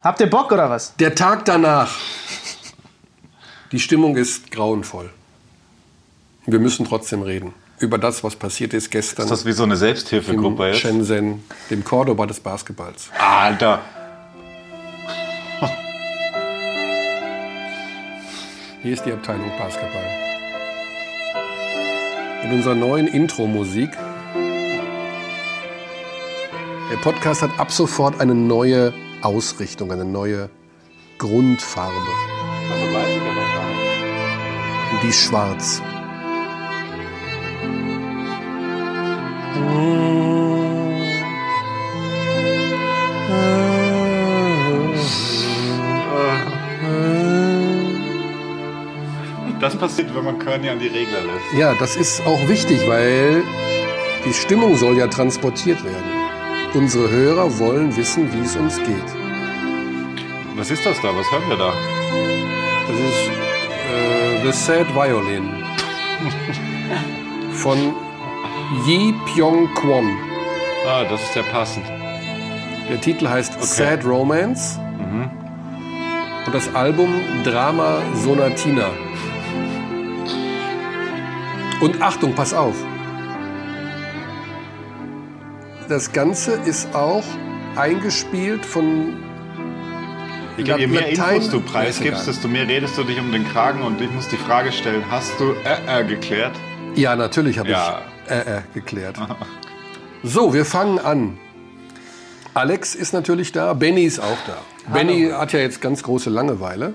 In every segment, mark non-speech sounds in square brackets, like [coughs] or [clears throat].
Habt ihr Bock oder was? Der Tag danach. Die Stimmung ist grauenvoll. Wir müssen trotzdem reden über das, was passiert ist gestern. Ist das wie so eine Selbsthilfegruppe jetzt? Shenzhen, dem Cordoba des Basketballs. Alter. Hier ist die Abteilung Basketball. In unserer neuen Intro-Musik. Der Podcast hat ab sofort eine neue Ausrichtung, eine neue Grundfarbe. Also weiß ich ja noch gar nicht. Und die ist schwarz. Das passiert, wenn man Körny an die Regler lässt. Ja, das ist auch wichtig, weil die Stimmung soll ja transportiert werden. Unsere Hörer wollen wissen, wie es uns geht. Was ist das da? Was hören wir da? Das ist äh, The Sad Violin [laughs] von Yi Pyong Kwon. Ah, das ist ja passend. Der Titel heißt Sad Romance und das Album Drama Sonatina. Und Achtung, pass auf. Das Ganze ist auch eingespielt von Ich glaube, je mehr Latein- Infos du preisgibst, desto mehr redest du dich um den Kragen und ich muss die Frage stellen, hast du äh, äh geklärt? Ja, natürlich habe Ja. ich äh, äh, geklärt. [laughs] So, wir fangen an. Alex ist natürlich da, Benny ist auch da. Benny hat ja jetzt ganz große Langeweile,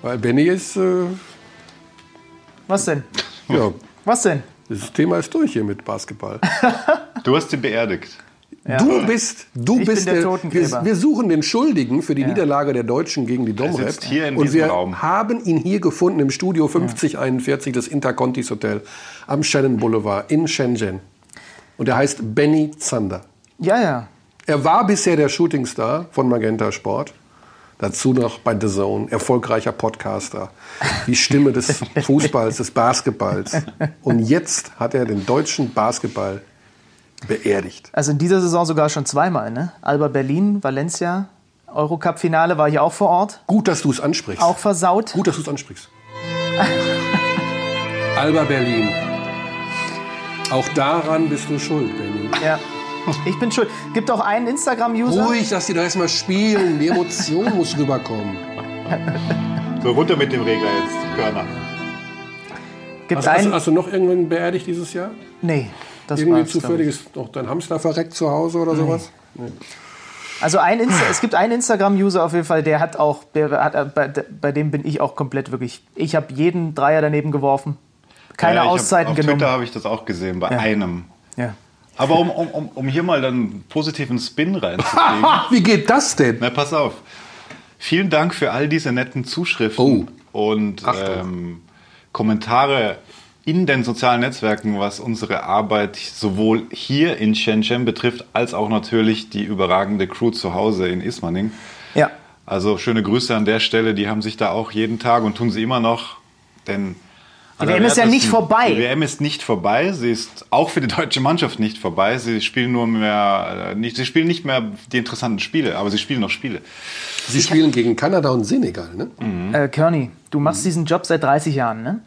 weil Benny ist, äh, Was denn? ja, Was denn? Das Thema ist durch hier mit Basketball. [laughs] Du hast sie beerdigt. Ja. Du bist, du Ich bist bin der wir, Totenkleber. wir suchen den Schuldigen für die Niederlage der Deutschen gegen die Domrep. sitzt hier in und wir Raum. haben ihn hier gefunden im Studio 5041 des Intercontis Hotel am Shannon Boulevard in Shenzhen. Und er heißt Benny Zander. Ja, ja. Er war bisher der Shootingstar von Magenta Sport. Dazu noch bei The Zone, erfolgreicher Podcaster, die Stimme des [laughs] Fußballs, des Basketballs. Und jetzt hat er den deutschen Basketball beerdigt. Also in dieser Saison sogar schon zweimal, ne? Alba Berlin, Valencia, Eurocup-Finale war ich auch vor Ort. Gut, dass du es ansprichst. Auch versaut. Gut, dass du es ansprichst. [laughs] Alba Berlin. Auch daran bist du schuld, Benny. Ja. [laughs] Ich bin schuld. Gibt auch einen Instagram-User. Ruhig, dass die da erstmal spielen. Die Emotion muss rüberkommen. [laughs] So, runter mit dem Regler jetzt, Körner. Gibt Hast, hast, einen. hast du noch irgendwann beerdigt dieses Jahr? Nee, das Irgendwie war's, zufällig ist noch dein Hamster verreckt zu Hause oder sowas? Also ein Insta es gibt einen Instagram-User auf jeden Fall, der hat auch, der hat, äh, bei, bei dem bin ich auch komplett wirklich. Ich habe jeden Dreier daneben geworfen. Keine Ja, ich hab- Auszeiten auf genommen. Twitter habe ich das auch gesehen, bei Ja. einem. Ja. Aber um, um, um, hier mal dann einen positiven Spin reinzukriegen. [laughs] Wie geht das denn? Na, pass auf. Vielen Dank für all diese netten Zuschriften und Achtung. ähm, Kommentare in den sozialen Netzwerken, was unsere Arbeit sowohl hier in Shenzhen betrifft, als auch natürlich die überragende Crew zu Hause in Ismaning. ja. Also schöne Grüße an der Stelle, die haben sich da auch jeden Tag und tun sie immer noch, denn Die WM ist ja nicht vorbei. Die WM ist nicht vorbei. Sie ist auch für die deutsche Mannschaft nicht vorbei. Sie spielen nur mehr, äh, nicht, sie spielen nicht mehr die interessanten Spiele, aber sie spielen noch Spiele. Sie spielen gegen Kanada und Senegal, ne? Äh, Körny, du machst Mhm. diesen Job seit 30 Jahren, ne?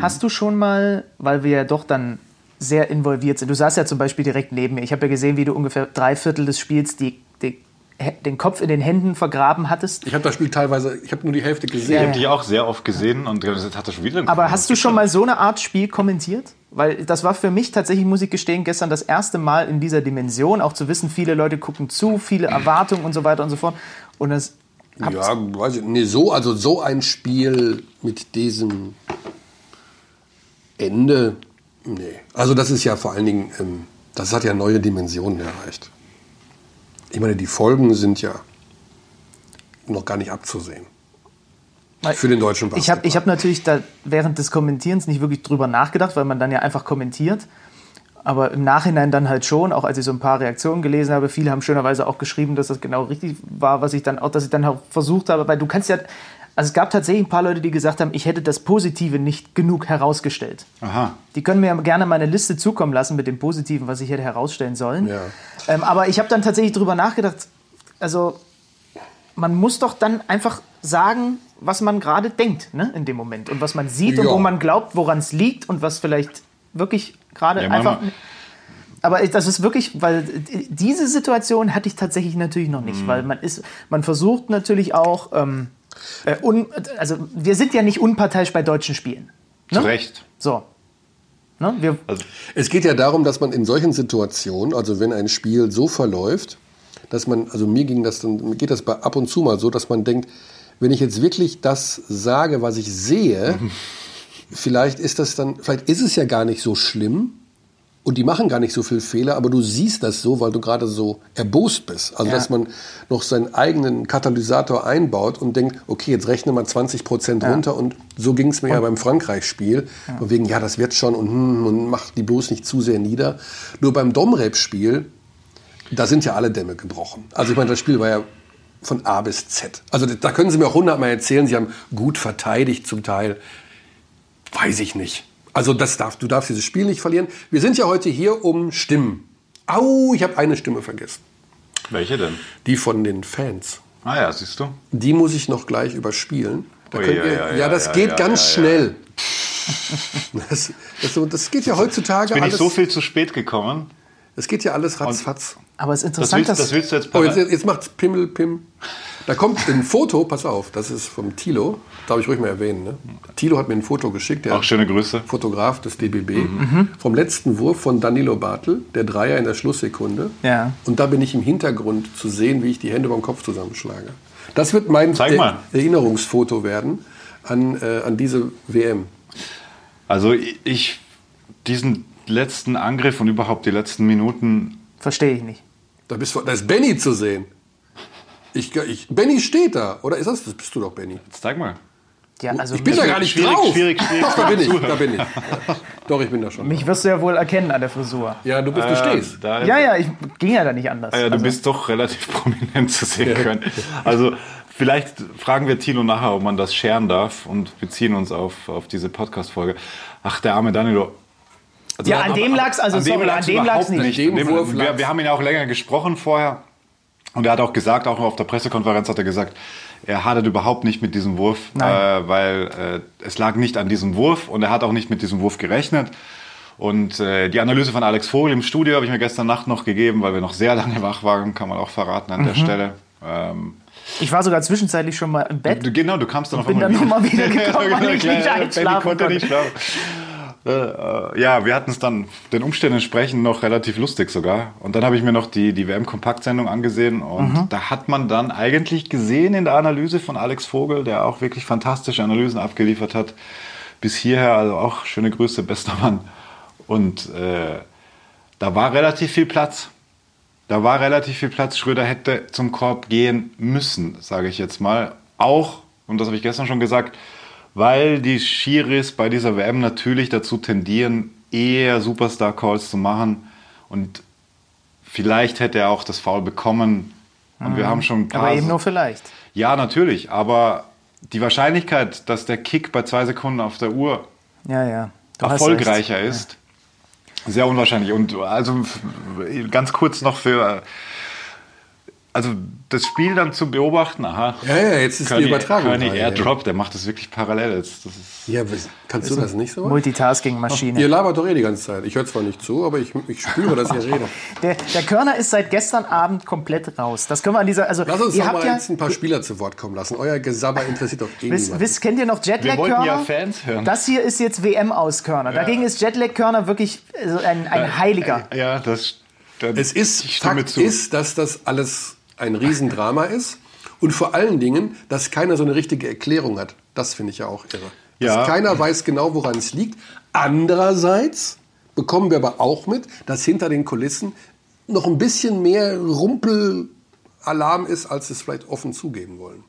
Hast du schon mal, weil wir ja doch dann sehr involviert sind, du saßt ja zum Beispiel direkt neben mir, ich habe ja gesehen, wie du ungefähr drei Viertel des Spiels die, die, den Kopf in den Händen vergraben hattest. Ich habe das Spiel teilweise, ich habe nur die Hälfte Ich gesehen. habe die auch sehr oft gesehen und das hat er schon wieder. einen Aber hast du schon mal so eine Art Spiel kommentiert? Weil das war für mich tatsächlich, muss ich gestehen, gestern das erste Mal in dieser Dimension, auch zu wissen, viele Leute gucken zu, viele Erwartungen und so weiter und so fort. Und das Ja, weiß ich, nee, so, also so ein Spiel mit diesem Ende, nee. Also das ist ja vor allen Dingen, ähm, das hat ja neue Dimensionen erreicht. Ich meine, die Folgen sind ja noch gar nicht abzusehen. Für den deutschen Ich habe Basketball. ich hab natürlich da während des Kommentierens nicht wirklich drüber nachgedacht, weil man dann ja einfach kommentiert. Aber im Nachhinein dann halt schon, auch als ich so ein paar Reaktionen gelesen habe, viele haben schönerweise auch geschrieben, dass das genau richtig war, was ich dann auch, dass ich dann auch versucht habe, weil du kannst ja, also es gab tatsächlich ein paar Leute, die gesagt haben, ich hätte das Positive nicht genug herausgestellt. Aha. Die können mir ja gerne meine Liste zukommen lassen mit dem Positiven, was ich hätte herausstellen sollen. Ja. Ähm, aber ich habe dann tatsächlich drüber nachgedacht, also man muss doch dann einfach sagen, was man gerade denkt ne, in dem Moment und was man sieht und Ja. wo man glaubt, woran es liegt und was vielleicht wirklich gerade Ja, einfach. Mama. Aber das ist wirklich, weil diese Situation hatte ich tatsächlich natürlich noch Mhm. nicht, weil man ist, man versucht natürlich auch, ähm, äh, un, also wir sind ja nicht unparteiisch bei deutschen Spielen. Zu Ne? Recht. So. Ne? Wir, Also, Es geht ja darum, dass man in solchen Situationen, also wenn ein Spiel so verläuft, dass man, also mir ging das dann, mir geht das bei ab und zu mal so, dass man denkt, wenn ich jetzt wirklich das sage, was ich sehe, [laughs] vielleicht ist das dann, vielleicht ist es ja gar nicht so schlimm und die machen gar nicht so viel Fehler, aber du siehst das so, weil du gerade so erbost bist. Also Ja. dass man noch seinen eigenen Katalysator einbaut und denkt, okay, jetzt rechne mal 20 Prozent runter und so ging es mir ja beim Frankreich-Spiel. Von wegen, ja, das wird schon und, hm, und mach die bloß nicht zu sehr nieder. Nur beim Domrep-Spiel, da sind ja alle Dämme gebrochen. Also ich meine, das Spiel war ja von A bis Z. Also da können Sie mir auch hundertmal erzählen, Sie haben gut verteidigt zum Teil. Weiß ich nicht. Also das darf, du darfst dieses Spiel nicht verlieren. Wir sind ja heute hier um Stimmen. Au, ich habe eine Stimme vergessen. welche denn? Die von den Fans. Ah ja, siehst du. Die muss ich noch gleich überspielen. Da Ui, könnt ja, ihr, ja, ja, ja, das ja, geht ja, ganz ja, ja. schnell. [laughs] Das, das, das geht ja heutzutage Bin alles. ich so viel zu spät gekommen. Das geht ja alles ratzfatz. aber es ist Das interessant, willst, dass. das willst du jetzt Oh, jetzt, jetzt macht's Pimmel, Pim. Da kommt ein Foto, pass auf, das ist vom Tilo. Darf ich ruhig mal erwähnen. Ne? Tilo hat mir ein Foto geschickt, der Auch schöne Grüße. Fotograf des DBB, vom letzten Wurf von Danilo Bartel, der Dreier in der Schlusssekunde. Ja. Und da bin ich im Hintergrund zu sehen, wie ich die Hände beim Kopf zusammenschlage. Das wird mein Zeig mal. Erinnerungsfoto werden an, äh, an diese WM. Also ich, diesen letzten Angriff und überhaupt die letzten Minuten, Verstehe ich nicht. Da, bist, da ist Benny zu sehen. Ich, ich, Benny steht da. Oder ist das? Das bist du doch, Benny. jetzt zeig mal. Ja, also ich bin da gar nicht schwierig, drauf. schwierig, schwierig Doch, da bin ich. Da bin ich. Doch, ich bin da schon. mich wirst du ja wohl erkennen an der Frisur. Ja, du bist, du Äh, stehst. da, Ja, ja, ich ging ja da nicht anders. Ja, du Also, bist doch relativ [laughs] prominent zu sehen können. Also vielleicht fragen wir Tilo nachher, ob man das scheren darf und beziehen uns auf, auf diese Podcast-Folge. Ach, der arme Danilo. Also, Ja, an dem lag's, also sorry, an lag's dem überhaupt lag's nicht. nicht. An dem An dem- Wurf wir, wir haben ihn ja auch länger gesprochen vorher. Und er hat auch gesagt, auch auf der Pressekonferenz hat er gesagt, er hadert überhaupt nicht mit diesem Wurf, äh, weil äh, es lag nicht an diesem Wurf und er hat auch nicht mit diesem Wurf gerechnet. Und äh, die Analyse von Alex Vogel im Studio habe ich mir gestern Nacht noch gegeben, weil wir noch sehr lange wach waren, kann man auch verraten an Mhm. der Stelle. Ähm, ich war sogar zwischenzeitlich schon mal im Bett. genau, du kamst dann auf bin einmal dann noch mal wieder [laughs] gekommen, weil ich klar, nicht einschlafen konnte. nicht schlafen. Äh, äh, ja, wir hatten es dann den Umständen entsprechend noch relativ lustig sogar. Und dann habe ich mir noch die, die WM-Kompaktsendung angesehen und Mhm. da hat man dann eigentlich gesehen in der Analyse von Alex Vogel, der auch wirklich fantastische Analysen abgeliefert hat, bis hierher, also auch schöne Grüße, bester Mann. Und äh, da war relativ viel Platz. Da war relativ viel Platz. Schröder hätte zum Korb gehen müssen, sage ich jetzt mal. Auch, und das habe ich gestern schon gesagt, weil die Schiris bei dieser WM natürlich dazu tendieren, eher Superstar-Calls zu machen. Und vielleicht hätte er auch das Foul bekommen. Und wir haben schon ein paar. Mhm. Aber eben nur vielleicht. ja, natürlich. Aber die Wahrscheinlichkeit, dass der Kick bei zwei Sekunden auf der Uhr Ja, ja. Erfolgreicher ist. Sehr unwahrscheinlich. Und also ganz kurz noch für. Also das Spiel dann zu beobachten, aha. Ja, ja, jetzt ist die Übertragung Kearney gerade, ja. Airdrop, der macht das wirklich parallel. Das ist, Ja, kannst du das nicht so? Multitasking-Maschine. Ihr labert doch eh die ganze Zeit. Ich höre zwar nicht zu, aber ich, ich spüre, dass ihr [laughs] redet. Der, der Körner ist seit gestern Abend komplett raus. Das können wir an dieser. Also, Lass uns ihr doch habt mal ja. jetzt ein paar Spieler zu Wort kommen lassen. Euer Gesabber interessiert doch eh Wisst, kennt ihr noch Wir wollten Jetlag-Körner? ja Fans hören. Das hier ist jetzt WM aus Körner. Dagegen ist Jetlag-Körner wirklich also ein, ein Heiliger. ja, das. Es ist, Fakt zu. ist, dass das alles ein Riesendrama ist. Und vor allen Dingen, dass keiner so eine richtige Erklärung hat. Das finde ich ja auch irre. Ja. Dass keiner weiß genau, woran es liegt. Andererseits bekommen wir aber auch mit, dass hinter den Kulissen noch ein bisschen mehr Rumpelalarm ist, als es vielleicht offen zugeben wollen.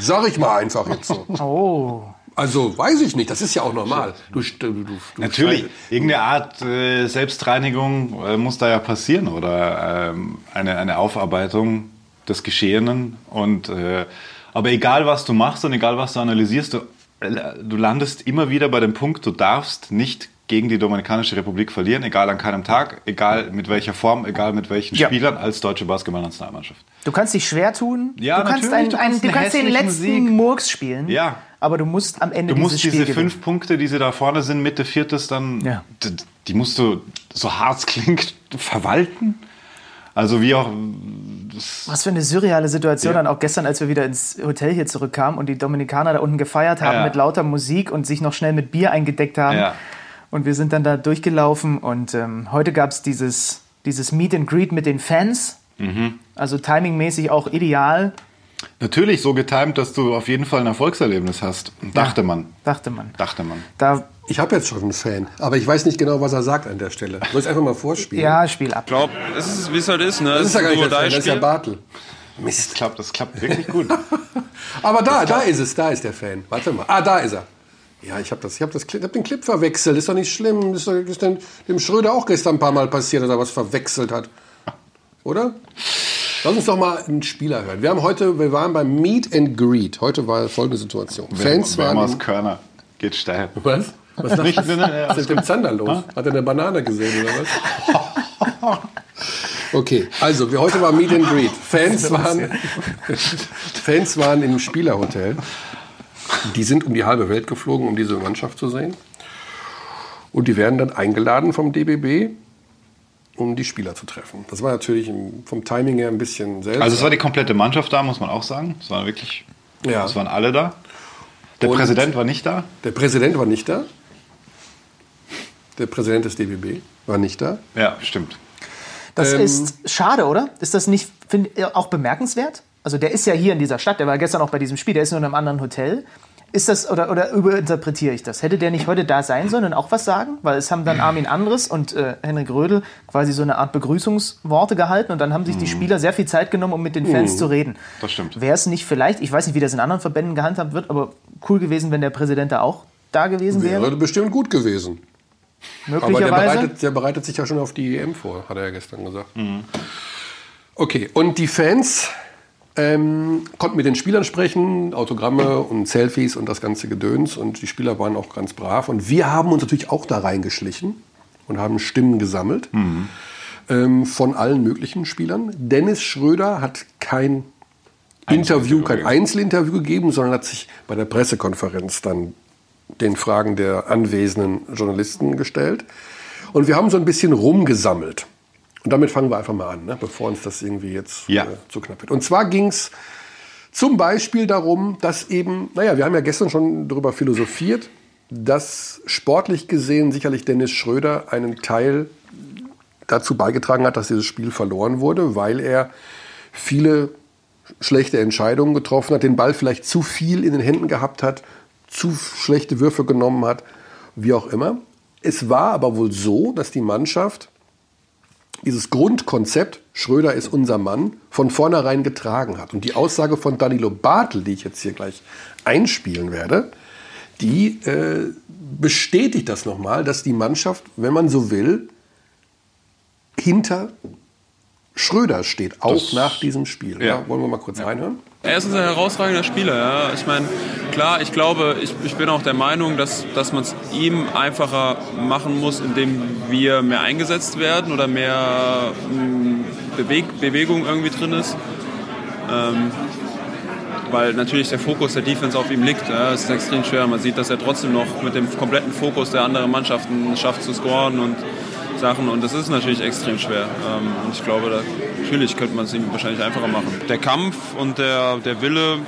Sag ich mal einfach jetzt so. Oh. Also weiß ich nicht, das ist ja auch normal. Du, du, du, Natürlich, irgendeine Art äh, Selbstreinigung äh, muss da ja passieren oder ähm, eine, eine Aufarbeitung des Geschehenen. Und, äh, aber egal, was du machst und egal, was du analysierst, du, äh, du landest immer wieder bei dem Punkt, du darfst nicht gegen die Dominikanische Republik verlieren, egal an keinem Tag, egal mit welcher Form, egal mit welchen Ja. Spielern als deutsche Basketballnationalmannschaft. Du kannst dich schwer tun. Ja, du kannst, einen, du einen, du kannst den letzten Sieg. Murks spielen. Ja. Aber du musst am Ende Du musst diese gewinnen. fünf Punkte, die sie da vorne sind, Mitte Viertes, dann, Ja. d- die musst du, so hart es klingt, verwalten. Also wie auch, Was für eine surreale Situation Ja. dann auch gestern, als wir wieder ins Hotel hier zurückkamen und die Dominikaner da unten gefeiert haben Ja. mit lauter Musik und sich noch schnell mit Bier eingedeckt haben. Ja. Und wir sind dann da durchgelaufen und ähm, heute gab es dieses, dieses Meet and Greet mit den Fans. Mhm. Also timingmäßig auch ideal, natürlich so getimt, dass du auf jeden Fall ein Erfolgserlebnis hast. Dachte Ja. man. dachte man. Dachte man. Da, Ich habe jetzt schon einen Fan, aber ich weiß nicht genau, was er sagt an der Stelle. Soll ich einfach mal vorspielen? ja, Spiel ab. Ich glaube, es ist, wie es halt ist. Ne? Das Es ist ja gar nicht der Fan, das ist ja. Bartel. Mist. klappt, das klappt wirklich gut. [laughs] Aber da, da ist es, da ist der Fan. Warte mal. Ah, da ist er. Ja, ich habe das, ich hab das, ich hab den Clip verwechselt. Ist doch nicht schlimm. Ist, doch, ist denn dem Schröder auch gestern ein paar Mal passiert, dass er was verwechselt hat. Oder? Lass uns doch mal einen Spieler hören. Wir haben heute, wir waren beim Meet and Greet. Heute war folgende Situation. Fans waren. aus Körner geht steil. Was? Was, [laughs] Nicht, nein, nein, ja, was ist mit dem Zander los? Hat er eine Banane gesehen oder was? [laughs] Okay, also wir heute war Meet and Greet. Fans [laughs] waren, Fans waren im Spielerhotel. Die sind um die halbe Welt geflogen, um diese Mannschaft zu sehen. Und die werden dann eingeladen vom DBB, um die Spieler zu treffen. Das war natürlich vom Timing her ein bisschen seltsam. Also es war die komplette Mannschaft da, muss man auch sagen. Es waren wirklich, Ja. es waren alle da. Der Und- Präsident war nicht da. Der Präsident war nicht da. Der Präsident des DBB war nicht da. Ja, stimmt. Das Ähm, ist schade, oder? Ist das nicht find, auch bemerkenswert? Also der ist ja hier in dieser Stadt, der war gestern auch bei diesem Spiel, der ist nur in einem anderen Hotel. Ist das, oder, oder überinterpretiere ich das? Hätte der nicht heute da sein sollen und auch was sagen? Weil es haben dann Armin Andres und äh, Henrik Rödel quasi so eine Art Begrüßungsworte gehalten und dann haben sich die Spieler sehr viel Zeit genommen, um mit den Fans zu reden. Mhm. das stimmt. Wäre es nicht vielleicht, ich weiß nicht, wie das in anderen Verbänden gehandhabt wird, aber cool gewesen, wenn der Präsident da auch da gewesen wäre? Wäre bestimmt gut gewesen. Aber der Möglicherweise. bereitet, der bereitet sich ja schon auf die EM vor, hat er ja gestern gesagt. Okay, und die Fans ähm, konnten mit den Spielern sprechen, Autogramme und Selfies und das ganze Gedöns. Und die Spieler waren auch ganz brav. Und wir haben uns natürlich auch da reingeschlichen und haben Stimmen gesammelt ähm, von allen möglichen Spielern. Dennis Schröder hat kein Interview, kein. Einzelinterview gegeben, sondern hat sich bei der Pressekonferenz dann den Fragen der anwesenden Journalisten gestellt. Und wir haben so ein bisschen rumgesammelt. Und damit fangen wir einfach mal an, ne? bevor uns das irgendwie jetzt Ja. äh, zu knapp wird. Und zwar ging es zum Beispiel darum, dass eben, naja, wir haben ja gestern schon darüber philosophiert, dass sportlich gesehen sicherlich Dennis Schröder einen Teil dazu beigetragen hat, dass dieses Spiel verloren wurde, weil er viele schlechte Entscheidungen getroffen hat, den Ball vielleicht zu viel in den Händen gehabt hat, zu schlechte Würfe genommen hat, wie auch immer. Es war aber wohl so, dass die Mannschaft dieses Grundkonzept, Schröder ist unser Mann, von vornherein getragen hat. Und die Aussage von Danilo Bartel, die ich jetzt hier gleich einspielen werde, die äh, bestätigt das nochmal, dass die Mannschaft, wenn man so will, hinter Schröder steht, auch Das- nach diesem Spiel. Ja. Ja. wollen wir mal kurz reinhören? Er ist ein herausragender Spieler. Ja. Ich meine, klar, ich glaube, ich, ich bin auch der Meinung, dass, dass man es ihm einfacher machen muss, indem wir mehr eingesetzt werden oder mehr mh, Beweg, Bewegung irgendwie drin ist. Ähm, weil natürlich der Fokus der Defense auf ihm liegt. Ja. Es ist extrem schwer. Man sieht, dass er trotzdem noch mit dem kompletten Fokus der anderen Mannschaften schafft zu scoren und Sachen. Und das ist natürlich extrem schwer. Ähm, und ich glaube, da, natürlich könnte man es ihm wahrscheinlich einfacher machen. Der Kampf und der, der Wille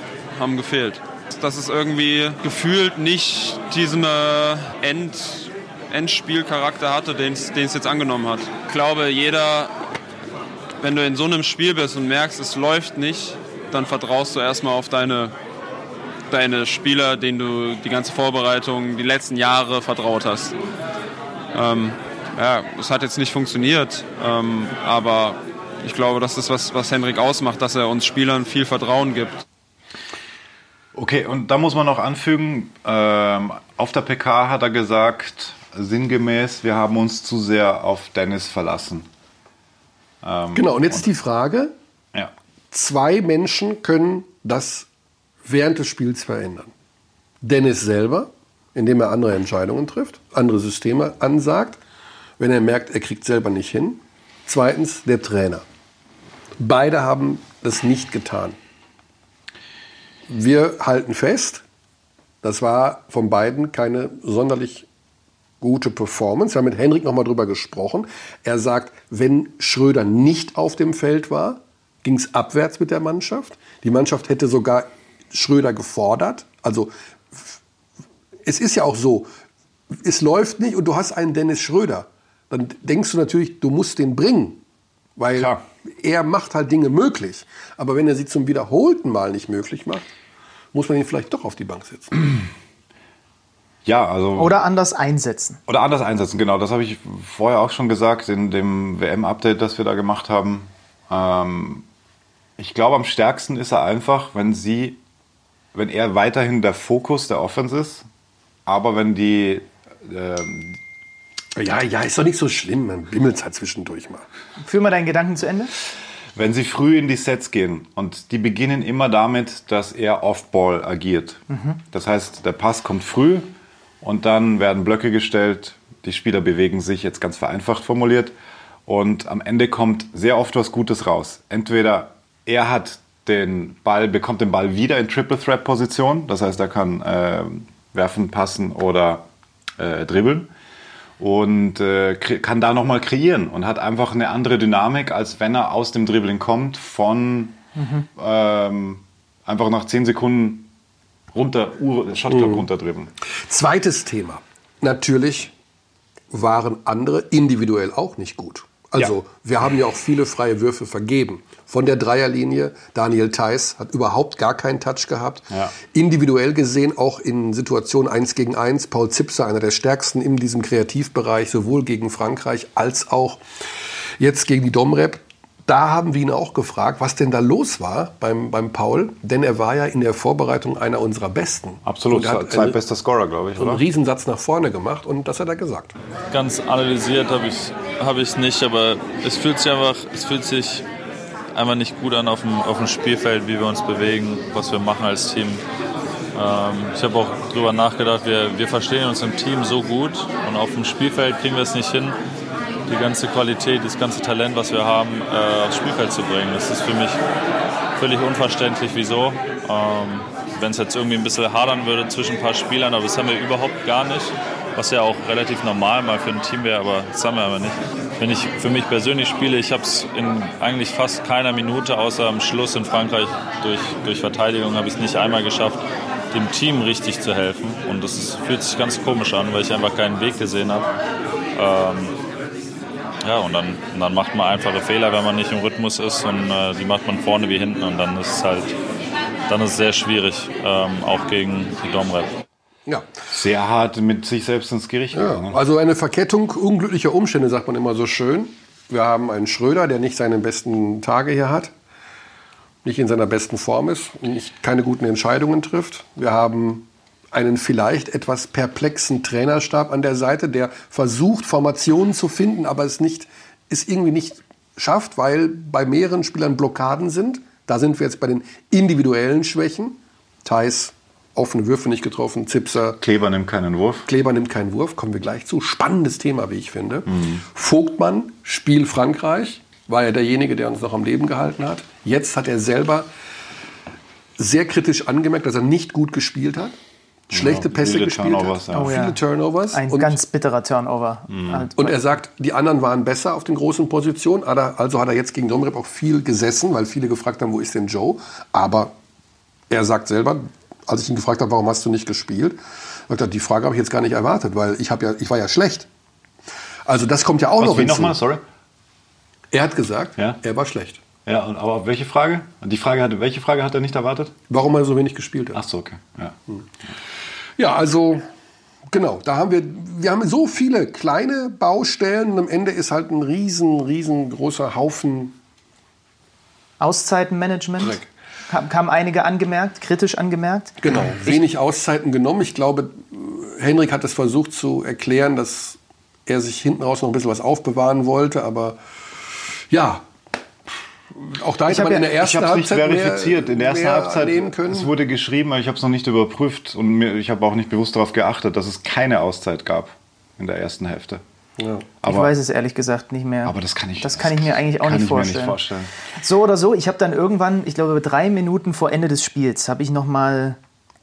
haben gefehlt. Dass es irgendwie gefühlt nicht diesen äh, End, Endspielcharakter hatte, den es jetzt angenommen hat. Ich glaube, jeder, wenn du in so einem Spiel bist und merkst, es läuft nicht, dann vertraust du erstmal auf deine, deine Spieler, denen du die ganze Vorbereitung, die letzten Jahre vertraut hast. Ähm, ja, es hat jetzt nicht funktioniert, ähm, aber ich glaube, das ist was, was Henrik ausmacht, dass er uns Spielern viel Vertrauen gibt. Okay, und da muss man noch anfügen, ähm, auf der PK hat er gesagt, sinngemäß, wir haben uns zu sehr auf Dennis verlassen. Ähm, Genau, und jetzt ist die Frage, Ja. zwei Menschen können das während des Spiels verändern. Dennis selber, indem er andere Entscheidungen trifft, andere Systeme ansagt, wenn er merkt, er kriegt selber nicht hin. Zweitens der Trainer. Beide haben das nicht getan. Wir halten fest, das war von beiden keine sonderlich gute Performance. Wir haben mit Henrik nochmal drüber gesprochen. Er sagt, wenn Schröder nicht auf dem Feld war, ging es abwärts mit der Mannschaft. Die Mannschaft hätte sogar Schröder gefordert. Also es ist ja auch so, es läuft nicht und du hast einen Dennis Schröder. Dann denkst du natürlich, du musst den bringen. Weil Klar. er macht halt Dinge möglich. Aber wenn er sie zum wiederholten Mal nicht möglich macht, muss man ihn vielleicht doch auf die Bank setzen. [clears throat] Ja, also. Oder anders einsetzen. Oder anders einsetzen, genau. Das habe ich vorher auch schon gesagt in dem WM-Update, das wir da gemacht haben. Ähm, ich glaube, am stärksten ist er einfach, wenn sie, wenn er weiterhin der Fokus der Offense ist, aber wenn die, ähm, Ja, ja, ist doch nicht so schlimm. Man bimmelt halt zwischendurch mal. Führ mal deinen Gedanken zu Ende. wenn sie früh in die Sets gehen und die beginnen immer damit, dass er Off-Ball agiert. Das heißt, der Pass kommt früh und dann werden Blöcke gestellt, die Spieler bewegen sich, jetzt ganz vereinfacht formuliert, und am Ende kommt sehr oft was Gutes raus. Entweder er hat den Ball, bekommt den Ball wieder in Triple Threat Position, das heißt, er kann äh, werfen, passen oder äh, dribbeln und äh, kann da nochmal kreieren und hat einfach eine andere Dynamik, als wenn er aus dem Dribbling kommt, von ähm, einfach nach 10 Sekunden runter, Shotclock runterdribbeln. Zweites Thema. Natürlich waren andere individuell auch nicht gut. Also, wir haben ja auch viele freie Würfe vergeben. Von der Dreierlinie, Daniel Theiss hat überhaupt gar keinen Touch gehabt. Ja. Individuell gesehen auch in Situationen 1 gegen 1. Paul Zipser, einer der stärksten in diesem Kreativbereich, sowohl gegen Frankreich als auch jetzt gegen die Domrep. Da haben wir ihn auch gefragt, was denn da los war beim, beim Paul, denn er war ja in der Vorbereitung einer unserer Besten. Absolut, er zweitbester Scorer, glaube ich, einen oder? Riesensatz nach vorne gemacht und das hat er gesagt. ganz analysiert habe ich habe ich nicht, aber es fühlt sich einfach es fühlt sich einfach nicht gut an auf dem, auf dem Spielfeld, wie wir uns bewegen, was wir machen als Team. Ähm, ich habe auch darüber nachgedacht, wir, wir verstehen uns im Team so gut und auf dem Spielfeld kriegen wir es nicht hin, die ganze Qualität, das ganze Talent, was wir haben, äh, aufs Spielfeld zu bringen. Das ist für mich völlig unverständlich, wieso. Ähm, Wenn es jetzt irgendwie ein bisschen hadern würde zwischen ein paar Spielern, aber das haben wir überhaupt gar nicht. Was ja auch relativ normal mal für ein Team wäre, aber das haben wir aber nicht. Wenn ich für mich persönlich spiele, ich habe es in eigentlich fast keiner Minute, außer am Schluss in Frankreich durch, durch Verteidigung, habe ich es nicht einmal geschafft, dem Team richtig zu helfen. Und das ist, fühlt sich ganz komisch an, weil ich einfach keinen Weg gesehen habe. Ähm, ja, und dann, und dann macht man einfache Fehler, wenn man nicht im Rhythmus ist und äh, die macht man vorne wie hinten und dann ist es halt, dann ist es sehr schwierig, ähm, auch gegen die Domrep. Ja. Sehr hart mit sich selbst ins Gericht ja. gegangen. Also eine Verkettung unglücklicher Umstände, sagt man immer so schön. Wir haben einen Schröder, der nicht seine besten Tage hier hat, nicht in seiner besten Form ist und nicht, keine guten Entscheidungen trifft. Wir haben einen vielleicht etwas perplexen Trainerstab an der Seite, der versucht, Formationen zu finden, aber es nicht, es irgendwie nicht schafft, weil bei mehreren Spielern Blockaden sind. Da sind wir jetzt bei den individuellen Schwächen. Thais offene Würfe nicht getroffen, Zipser Kleber nimmt keinen Wurf. Kleber nimmt keinen Wurf, kommen wir gleich zu. Spannendes Thema, wie ich finde. Vogtmann, Spiel Frankreich, war ja derjenige, der uns noch am Leben gehalten hat. Jetzt hat er selber sehr kritisch angemerkt, dass er nicht gut gespielt hat. Schlechte Ja, Pässe gespielt Turnovers, hat. ja. Oh ja. Viele Turnovers. Ein und, ganz bitterer Turnover. Halt. und er sagt, die anderen waren besser auf den großen Positionen. Also hat er jetzt gegen Domrep auch viel gesessen, weil viele gefragt haben, wo ist denn Joe? Aber er sagt selber, als ich ihn gefragt habe, warum hast du nicht gespielt, sagt er, die Frage habe ich jetzt gar nicht erwartet, weil ich, ja, ich war ja schlecht. Also das kommt ja auch Was, noch wie hinzu. nochmal? Sorry. Er hat gesagt, Ja. er war schlecht. Ja, und, aber welche Frage? Die Frage hatte, welche Frage hat er nicht erwartet? Warum er so wenig gespielt hat. Ach so, okay. Ja. Ja, also genau, da haben wir, wir haben so viele kleine Baustellen und am Ende ist halt ein riesen, riesengroßer Haufen Auszeitenmanagement. Dreck. Kam, kamen einige angemerkt, kritisch angemerkt. Genau, wenig Auszeiten genommen. Ich glaube, Henrik hat es versucht zu erklären, dass er sich hinten raus noch ein bisschen was aufbewahren wollte, aber ja, auch da hätte hab man ja- in der Ich ersten habe es nicht Halbzeit verifiziert. Mehr, In der ersten Halbzeit es wurde geschrieben, aber ich habe es noch nicht überprüft und mir, ich habe auch nicht bewusst darauf geachtet, dass es keine Auszeit gab in der ersten Hälfte. Ja. ich Aber, weiß es ehrlich gesagt nicht mehr. aber das kann ich. Das kann ich mir eigentlich auch kann nicht ich mir vorstellen. nicht vorstellen. So oder so, ich habe dann irgendwann, ich glaube drei Minuten vor Ende des Spiels, habe ich noch mal,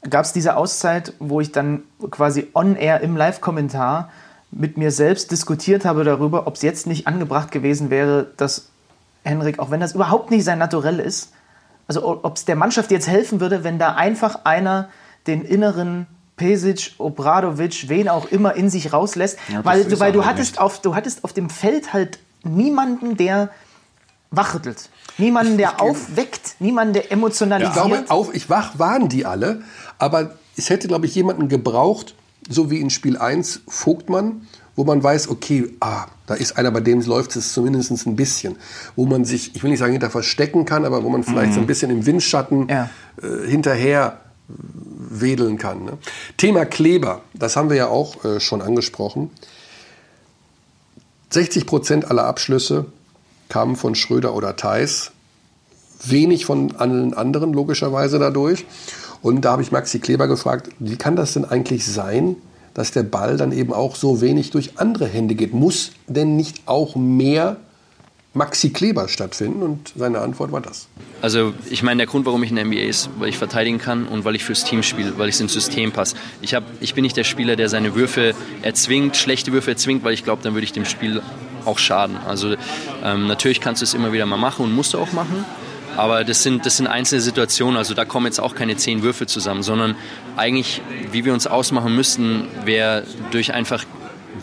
gab es diese Auszeit, wo ich dann quasi on air im Live-Kommentar mit mir selbst diskutiert habe darüber, ob es jetzt nicht angebracht gewesen wäre, dass Henrik, auch wenn das überhaupt nicht sein Naturell ist, also ob es der Mannschaft jetzt helfen würde, wenn da einfach einer den inneren Pesic, Obradovic, wen auch immer in sich rauslässt, das weil, du, weil du hattest nicht. auf du hattest auf dem Feld halt niemanden, der wachrüttelt, niemanden, der aufweckt, niemanden, der Ich emotionalisiert. glaube, auf, ich wach waren die alle, aber es hätte, glaube ich, jemanden gebraucht, so wie in Spiel 1 Vogtmann, wo man weiß, okay, ah, da ist einer, bei dem läuft es zumindest ein bisschen. Wo man sich, ich will nicht sagen, hinter verstecken kann, aber wo man vielleicht so ein bisschen im Windschatten Ja. äh, hinterher wedeln kann. Ne? Thema Kleber, das haben wir ja auch äh, schon angesprochen. 60 Prozent aller Abschlüsse kamen von Schröder oder Theis wenig von allen anderen logischerweise dadurch. Und da habe ich Maxi Kleber gefragt, wie kann das denn eigentlich sein, dass der Ball dann eben auch so wenig durch andere Hände geht? Muss denn nicht auch mehr Maxi Kleber stattfinden? Und seine Antwort war das. Also ich meine, der Grund, warum ich in der NBA ist, weil ich verteidigen kann und weil ich fürs Team spiele, weil ich ins System passe. Ich, hab, ich bin nicht der Spieler, der seine Würfe erzwingt, schlechte Würfe erzwingt, weil ich glaube, dann würde ich dem Spiel auch schaden. Also ähm, natürlich kannst du es immer wieder mal machen und musst du auch machen. Aber das sind, das sind einzelne Situationen, also da kommen jetzt auch keine zehn Würfe zusammen, sondern eigentlich, wie wir uns ausmachen müssten, wäre durch einfach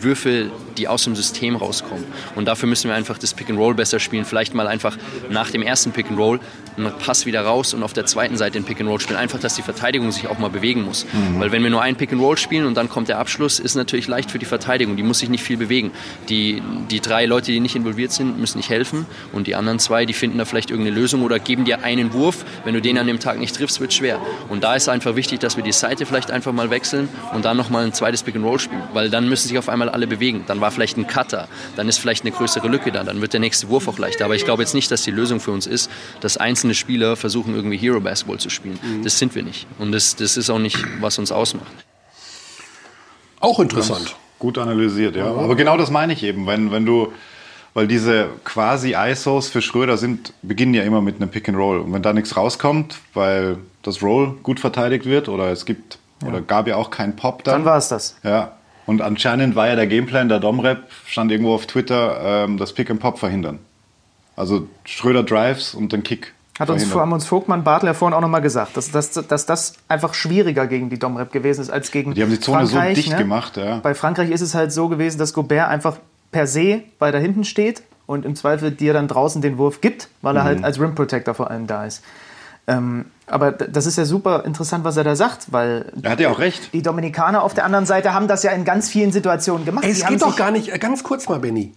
Würfe, die aus dem System rauskommen. Und dafür müssen wir einfach das Pick and Roll besser spielen. Vielleicht mal einfach nach dem ersten Pick and Roll einen Pass wieder raus und auf der zweiten Seite den Pick and Roll spielen. Einfach, dass die Verteidigung sich auch mal bewegen muss. Weil wenn wir nur ein Pick and Roll spielen und dann kommt der Abschluss, ist natürlich leicht für die Verteidigung. Die muss sich nicht viel bewegen. Die, die drei Leute, die nicht involviert sind, müssen nicht helfen. Und die anderen zwei, die finden da vielleicht irgendeine Lösung oder geben dir einen Wurf. Wenn du den an dem Tag nicht triffst, wird schwer. Und da ist einfach wichtig, dass wir die Seite vielleicht einfach mal wechseln und dann nochmal ein zweites Pick and Roll spielen. Weil dann müssen sich auf einmal alle bewegen. Dann war vielleicht ein Cutter, dann ist vielleicht eine größere Lücke da, dann wird der nächste Wurf auch leichter. Aber ich glaube jetzt nicht, dass die Lösung für uns ist, dass einzelne Spieler versuchen, irgendwie Hero Basketball zu spielen. Das sind wir nicht. Und das, das ist auch nicht, was uns ausmacht. Auch interessant. Gut analysiert, ja. Aber genau das meine ich eben, wenn, wenn du, weil diese quasi ISOs für Schröder sind, beginnen ja immer mit einem Pick and Roll. Und wenn da nichts rauskommt, weil das Roll gut verteidigt wird oder es gibt, oder gab ja auch keinen Pop dann. Dann war es das. Ja. Und anscheinend war ja der Gameplan der Domrep, stand irgendwo auf Twitter, ähm, das Pick and Pop verhindern. Also Schröder Drives und den Kick. Hat uns, verhindern. haben uns Vogtmann Bartler vorhin auch nochmal gesagt, dass, dass, dass das einfach schwieriger gegen die Domrep gewesen ist als gegen Die haben die Zone so Frankreich, dicht ne? gemacht, ja. Bei Frankreich ist es halt so gewesen, dass Gobert einfach per se weiter hinten steht und im Zweifel dir dann draußen den Wurf gibt, weil er Mhm. halt als Rim Protector vor allem da ist. Ähm, aber das ist ja super interessant, was er da sagt, weil Er hat ja auch recht. die Dominikaner auf der anderen Seite haben das ja in ganz vielen Situationen gemacht. Es die geht doch gar nicht, äh, ganz kurz mal, Benny.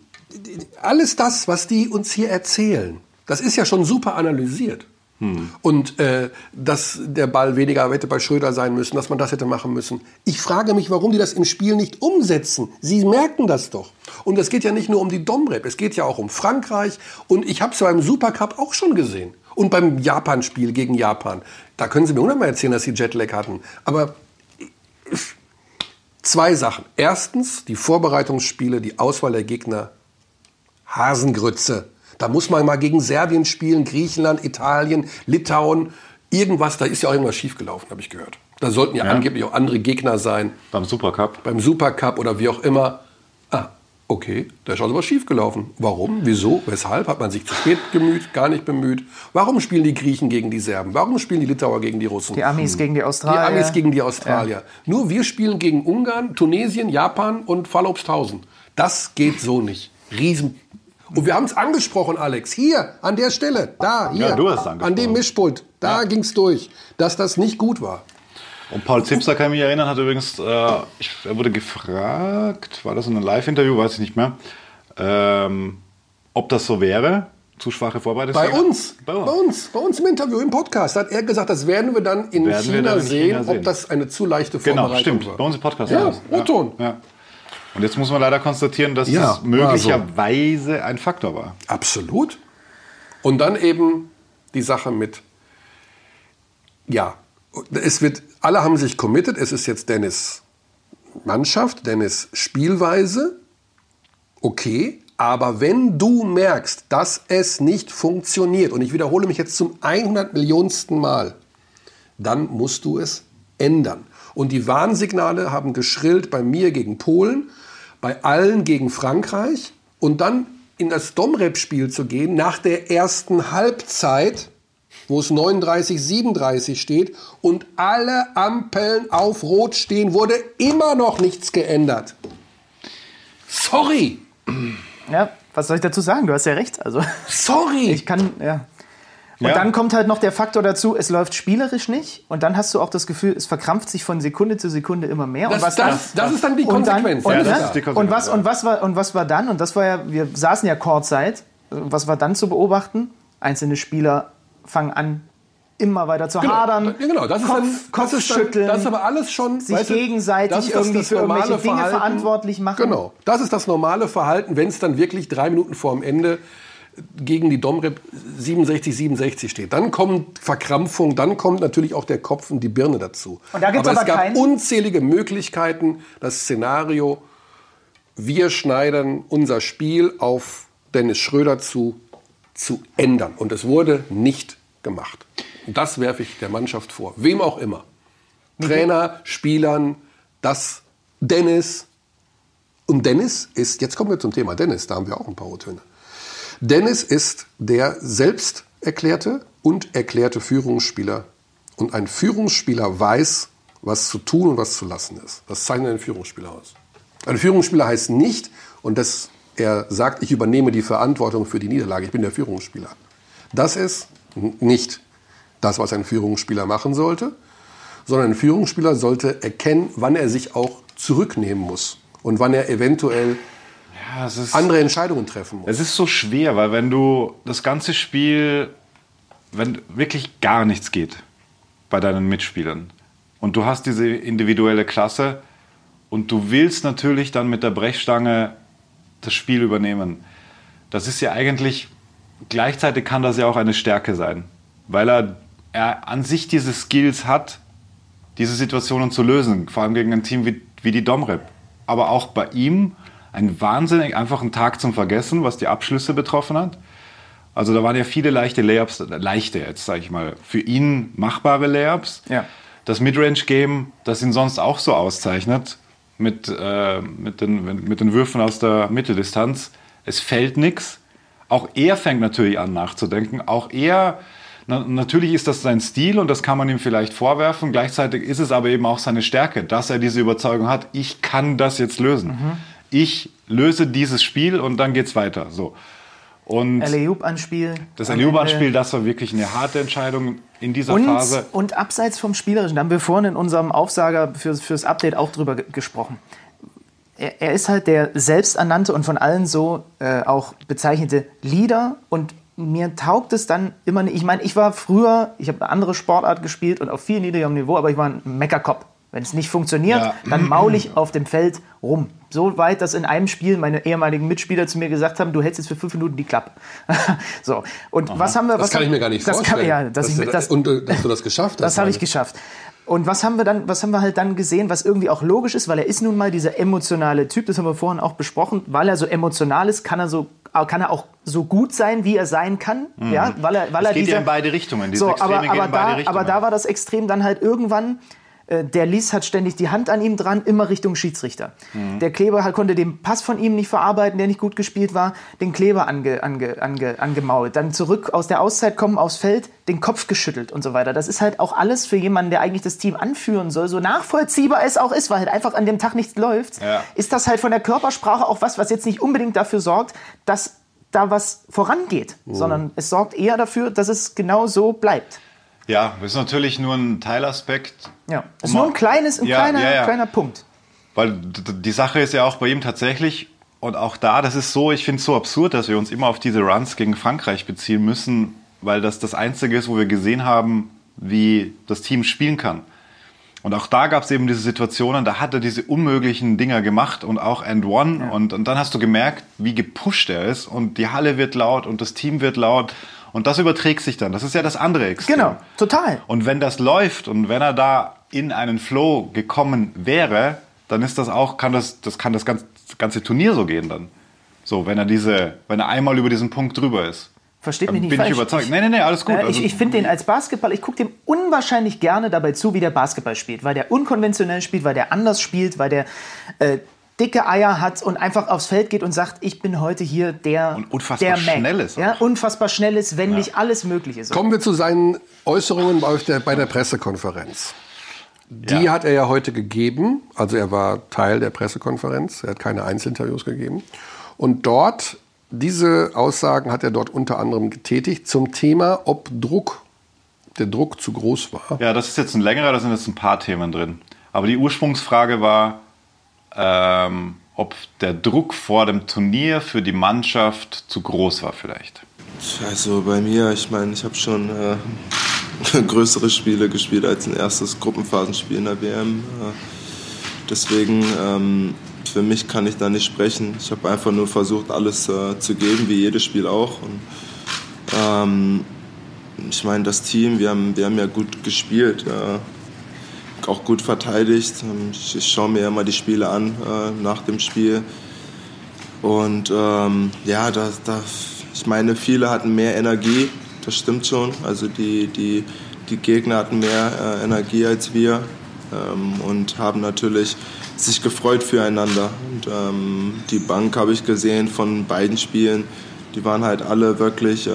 Alles das, was die uns hier erzählen, das ist ja schon super analysiert. Und äh, dass der Ball weniger hätte bei Schröder sein müssen, dass man das hätte machen müssen. Ich frage mich, warum die das im Spiel nicht umsetzen. Sie merken das doch. Und es geht ja nicht nur um die Domrep, es geht ja auch um Frankreich. Und ich habe es beim Supercup auch schon gesehen. Und beim Japan-Spiel gegen Japan. Da können Sie mir hundertmal erzählen, dass Sie Jetlag hatten. Aber Zwei Sachen. Erstens, die Vorbereitungsspiele, die Auswahl der Gegner. Hasengrütze. Da muss man mal gegen Serbien spielen, Griechenland, Italien, Litauen. Irgendwas, da ist ja auch irgendwas schiefgelaufen, habe ich gehört. Da sollten ja, angeblich auch andere Gegner sein. Beim Supercup. Beim Supercup oder wie auch immer. Ah, okay, da ist also was schiefgelaufen. Warum? Wieso? Weshalb? Hat man sich zu spät bemüht? Gar nicht bemüht? Warum spielen die Griechen gegen die Serben? Warum spielen die Litauer gegen die Russen? die Amis gegen die Die Australier. Amis gegen die Australier. Nur wir spielen gegen Ungarn, Tunesien, Japan und Fallobsthausen. Das geht so nicht. Riesen. Und wir haben es angesprochen, Alex. Hier, an der Stelle. Da, hier. Ja, du hast es angesprochen. An dem Mischpult. Da Ja. ging's durch. Dass das nicht gut war. Und Paul Zipser, kann ich mich erinnern, hat übrigens, äh, ich, er wurde gefragt, war das in einem Live-Interview, weiß ich nicht mehr, ähm, ob das so wäre. Zu schwache Vorbereitung. Bei uns, Bei bei uns. uns, bei uns im Interview, im Podcast, hat er gesagt, das werden wir dann in, Werden China, dann in sehen, China sehen. ob das eine zu leichte Genau, Vorbereitung stimmt. war. Bei uns im Podcast. Ja. O-Ton. Ja. Und jetzt muss man leider konstatieren, dass Ja, das war so. möglicherweise ein Faktor war. Absolut. Und dann eben die Sache mit, ja, es wird, alle haben sich committed, es ist jetzt Dennis Mannschaft, Dennis Spielweise, okay, aber wenn du merkst, dass es nicht funktioniert, und ich wiederhole mich jetzt zum 100 Millionsten Mal, dann musst du es ändern. Und die Warnsignale haben geschrillt bei mir gegen Polen, bei allen gegen Frankreich. Und dann in das Domrep-Spiel zu gehen nach der ersten Halbzeit, wo es 39, 37 steht und alle Ampeln auf Rot stehen, wurde immer noch nichts geändert. Sorry. Ja, was soll ich dazu sagen? Du hast ja recht. Also, Sorry. ich kann, ja. Und Ja. dann kommt halt noch der Faktor dazu, es läuft spielerisch nicht und dann hast du auch das Gefühl, es verkrampft sich von Sekunde zu Sekunde immer mehr. Das- und was das- dann, das ist dann die Konsequenz. Und, Ja, und, das ist die Konsequenz, und, was, ja. und, was war, und was war dann? Und das war ja, wir saßen ja Kurzzeit. Was war dann zu beobachten? Einzelne Spieler fangen an, immer weiter zu hadern. Ja, genau, das ist Kopf, dann, das Kopf ist dann, schütteln. das ist aber alles schon sich weißt du, gegenseitig das ist das- irgendwie das für irgendwelche Dinge Verhalten. verantwortlich machen. Genau, das ist das normale Verhalten, wenn es dann wirklich drei Minuten vor dem Ende gegen die Domrep 67, 67 steht. Dann kommt Verkrampfung, dann kommt natürlich auch der Kopf und die Birne dazu. Und da gibt's aber, aber es gab unzählige Möglichkeiten, das Szenario, wir schneiden unser Spiel auf Dennis Schröder zu, zu ändern. Und es wurde nicht gemacht. Und das werfe ich der Mannschaft vor. Wem auch immer. Trainer, Spielern, das Dennis. Und Dennis ist, jetzt kommen wir zum Thema Dennis, da haben wir auch ein paar O-Töne. Dennis ist der selbst erklärte und erklärte Führungsspieler. Und ein Führungsspieler weiß, was zu tun und was zu lassen ist. Das zeichnet einen Führungsspieler aus. Ein Führungsspieler heißt nicht, und das, er sagt, ich übernehme die Verantwortung für die Niederlage, ich bin der Führungsspieler. Das ist nicht das, was ein Führungsspieler machen sollte, sondern ein Führungsspieler sollte erkennen, wann er sich auch zurücknehmen muss und wann er eventuell Ja, ist, andere Entscheidungen treffen muss. es ist so schwer, weil wenn du das ganze Spiel, wenn wirklich gar nichts geht bei deinen Mitspielern und du hast diese individuelle Klasse und du willst natürlich dann mit der Brechstange das Spiel übernehmen, das ist ja eigentlich, gleichzeitig kann das ja auch eine Stärke sein, weil er, er an sich diese Skills hat, diese Situationen zu lösen, vor allem gegen ein Team wie, wie die Domrep. Aber auch bei ihm ein wahnsinnig einfachen Tag zum Vergessen, was die Abschlüsse betroffen hat. Also da waren ja viele leichte Layups, äh, leichte jetzt sage ich mal, für ihn machbare Layups. Ja. Das Midrange-Game, das ihn sonst auch so auszeichnet, mit, äh, mit, den, mit den Würfen aus der Mitteldistanz, es fällt nichts. Auch er fängt natürlich an nachzudenken. Auch er, na, natürlich ist das sein Stil und das kann man ihm vielleicht vorwerfen. Gleichzeitig ist es aber eben auch seine Stärke, dass er diese Überzeugung hat, ich kann das jetzt lösen. Ich löse dieses Spiel und dann geht's weiter. So. Und das Alley-Oop-Anspiel, Ende. das war wirklich eine harte Entscheidung in dieser Und, Phase. und abseits vom Spielerischen, da haben wir vorhin in unserem Aufsager fürs, fürs Update auch drüber ge- gesprochen. Er, er ist halt der selbsternannte und von allen so äh, auch bezeichnete Leader und mir taugt es dann immer nicht. Ich meine, ich war früher, ich habe eine andere Sportart gespielt und auf viel niedrigerem Niveau, aber ich war ein Meckerkopf. Wenn es nicht funktioniert, Ja. dann maul ich auf dem Feld rum. So weit, dass in einem Spiel meine ehemaligen Mitspieler zu mir gesagt haben, du hältst jetzt für fünf Minuten die Klappe. [laughs] so. Und was haben wir? Das was kann ich haben- mir gar nicht das vorstellen. Kann, ja, dass, ich, du, mir- das, und äh, dass du das geschafft hast. das habe ich meine geschafft. Und was haben wir dann, was haben wir halt dann gesehen, was irgendwie auch logisch ist, weil er ist nun mal dieser emotionale Typ, das haben wir vorhin auch besprochen, weil er so emotional ist, kann er so kann er auch so gut sein, wie er sein kann, ja, weil er weil Es er geht ja dieser, in beide Richtungen. Diese so, Extreme aber, gehen aber, in beide da, Richtungen. aber da war das Extrem dann halt irgendwann, äh, der Lies hat ständig die Hand an ihm dran, immer Richtung Schiedsrichter. Mhm. Der Kleber halt, konnte den Pass von ihm nicht verarbeiten, der nicht gut gespielt war, den Kleber ange, ange, ange, angemault. Dann zurück aus der Auszeit kommen aufs Feld, den Kopf geschüttelt und so weiter. Das ist halt auch alles für jemanden, der eigentlich das Team anführen soll, so nachvollziehbar es auch ist, weil halt einfach an dem Tag nichts läuft, Ja. ist das halt von der Körpersprache auch was, was jetzt nicht unbedingt dafür sorgt, dass da was vorangeht, Mhm. sondern es sorgt eher dafür, dass es genau so bleibt. Ja, das ist natürlich nur ein Teilaspekt. Ja, das ist nur ein kleines, ein Ja, kleiner, ja, ja. kleiner Punkt. Weil die Sache ist ja auch bei ihm tatsächlich, und auch da, das ist so, ich finde es so absurd, dass wir uns immer auf diese Runs gegen Frankreich beziehen müssen, weil das das Einzige ist, wo wir gesehen haben, wie das Team spielen kann. Und auch da gab es eben diese Situationen, da hat er diese unmöglichen Dinger gemacht und auch End One. Und, und dann hast du gemerkt, wie gepusht er ist und die Halle wird laut und das Team wird laut. Und das überträgt sich dann. Das ist ja das andere Extrem. Genau, total. Und wenn das läuft und wenn er da in einen Flow gekommen wäre, dann ist das auch, kann das, das kann das ganze, ganze Turnier so gehen dann. So, wenn er diese, wenn er einmal über diesen Punkt drüber ist. Versteht mich nicht bin falsch. ich überzeugt. Nee, nee, nee, alles gut. Äh, Also- ich ich finde den als Basketball, ich gucke dem unwahrscheinlich gerne dabei zu, wie der Basketball spielt, weil der unkonventionell spielt, weil der anders spielt, weil der äh, dicke Eier hat und einfach aufs Feld geht und sagt, ich bin heute hier der Und unfassbar der Mac. schnell ist auch. Ja, unfassbar schnell ist, wenn nicht alles möglich ist. Kommen wir zu seinen Äußerungen bei der, bei der Pressekonferenz. Die Ja. hat er ja heute gegeben. Also er war Teil der Pressekonferenz. Er hat keine Einzelinterviews gegeben. Und dort, diese Aussagen hat er dort unter anderem getätigt zum Thema, ob Druck, der Druck zu groß war. Ja, das ist jetzt ein längerer, da sind jetzt ein paar Themen drin. Aber die Ursprungsfrage war, ähm, ob der Druck vor dem Turnier für die Mannschaft zu groß war vielleicht. Also bei mir, ich meine, ich habe schon äh, [laughs] größere Spiele gespielt als ein erstes Gruppenphasenspiel in der WM. Äh, deswegen, ähm, für mich kann ich da nicht sprechen. Ich habe einfach nur versucht, alles äh, zu geben, wie jedes Spiel auch. Und, ähm, ich meine, das Team, wir haben, wir haben ja gut gespielt, auch gut verteidigt. Ähm, Ich, ich schaue mir mal die Spiele an äh, nach dem Spiel. Und ähm, ja, da, da, ich meine, viele hatten mehr Energie, das stimmt schon. Also die, die, die Gegner hatten mehr äh, Energie als wir ähm, und haben natürlich sich gefreut füreinander. Und ähm, die Bank habe ich gesehen von beiden Spielen, die waren halt alle wirklich äh,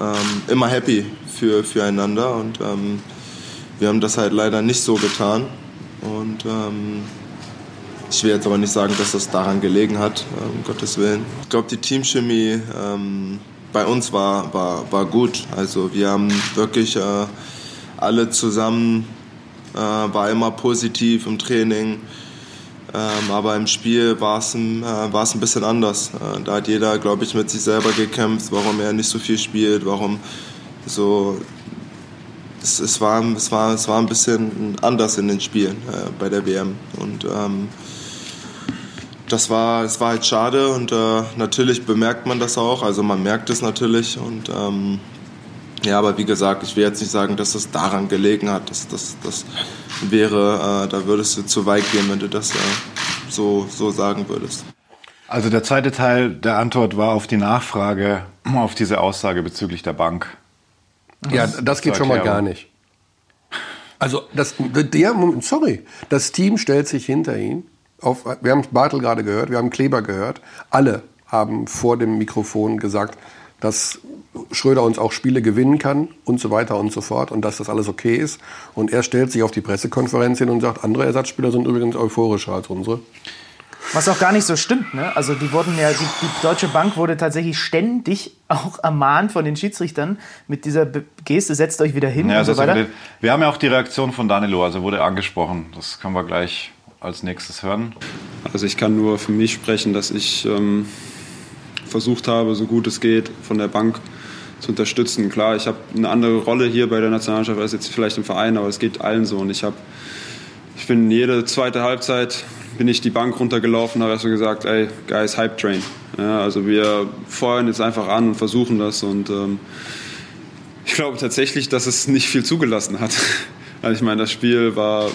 ähm, immer happy für, füreinander und ähm, wir haben das halt leider nicht so getan. Und ähm, ich will jetzt aber nicht sagen, dass das daran gelegen hat, um Gottes Willen. Ich glaube, die Teamchemie ähm, bei uns war, war, war gut. Also wir haben wirklich äh, alle zusammen, äh, war immer positiv im Training. Ähm, aber im Spiel war es ein, äh, ein bisschen anders. Äh, da hat jeder, glaube ich, mit sich selber gekämpft, warum er nicht so viel spielt, warum so es, es, war, es, war, es war ein bisschen anders in den Spielen äh, bei der WM. Und ähm, das war, es war halt schade und äh, natürlich bemerkt man das auch. Also man merkt es natürlich. Und ähm, ja, aber wie gesagt, ich will jetzt nicht sagen, dass es daran gelegen hat. Das, das, das wäre, äh, da würdest du zu weit gehen, wenn du das äh, so, so sagen würdest. Also der zweite Teil der Antwort war auf die Nachfrage auf diese Aussage bezüglich der Bank. Ja, das geht schon mal gar nicht. Also, das, der, sorry, das Team stellt sich hinter ihn. Auf, wir haben Bartel gerade gehört, wir haben Kleber gehört. Alle haben vor dem Mikrofon gesagt, dass Schröder uns auch Spiele gewinnen kann und so weiter und so fort und dass das alles okay ist. Und er stellt sich auf die Pressekonferenz hin und sagt, andere Ersatzspieler sind übrigens euphorischer als unsere. Was auch gar nicht so stimmt. Ne? Also die wurden ja, die, die Deutsche Bank wurde tatsächlich ständig auch ermahnt von den Schiedsrichtern mit dieser Be- Geste, setzt euch wieder hin Ja, und so weiter. wurde, wir haben ja auch die Reaktion von Danilo, also wurde angesprochen. Das können wir gleich als nächstes hören. Also ich kann nur für mich sprechen, dass ich ähm, versucht habe, so gut es geht, von der Bank zu unterstützen. Klar, ich habe eine andere Rolle hier bei der Nationalmannschaft als jetzt vielleicht im Verein, aber es geht allen so. Und ich habe, ich bin jede zweite Halbzeit bin ich die Bank runtergelaufen, habe erst so gesagt, ey, guys, Hype Train. Ja, also wir feuern jetzt einfach an und versuchen das und ähm, ich glaube tatsächlich, dass es nicht viel zugelassen hat. [laughs] Also ich meine, das Spiel war,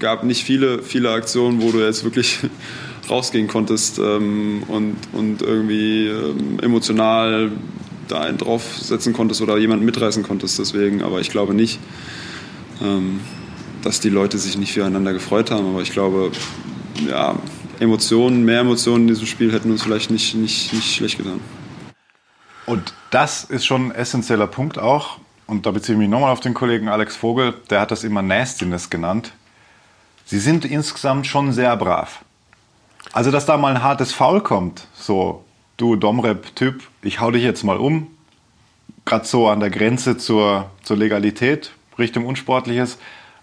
gab nicht viele, viele Aktionen, wo du jetzt wirklich [laughs] rausgehen konntest ähm, und, und irgendwie ähm, emotional da einen draufsetzen konntest oder jemanden mitreißen konntest. Deswegen, aber ich glaube nicht, ähm, dass die Leute sich nicht füreinander gefreut haben. Aber ich glaube, ja, Emotionen, mehr Emotionen in diesem Spiel hätten uns vielleicht nicht, nicht, nicht schlecht getan. Und das ist schon ein essentieller Punkt auch. Und da beziehe ich mich nochmal auf den Kollegen Alex Vogel, der hat das immer Nastiness genannt. Sie sind insgesamt schon sehr brav. Also, dass da mal ein hartes Foul kommt, so, du Domrep-Typ, ich hau dich jetzt mal um, gerade so an der Grenze zur, zur Legalität, Richtung Unsportliches,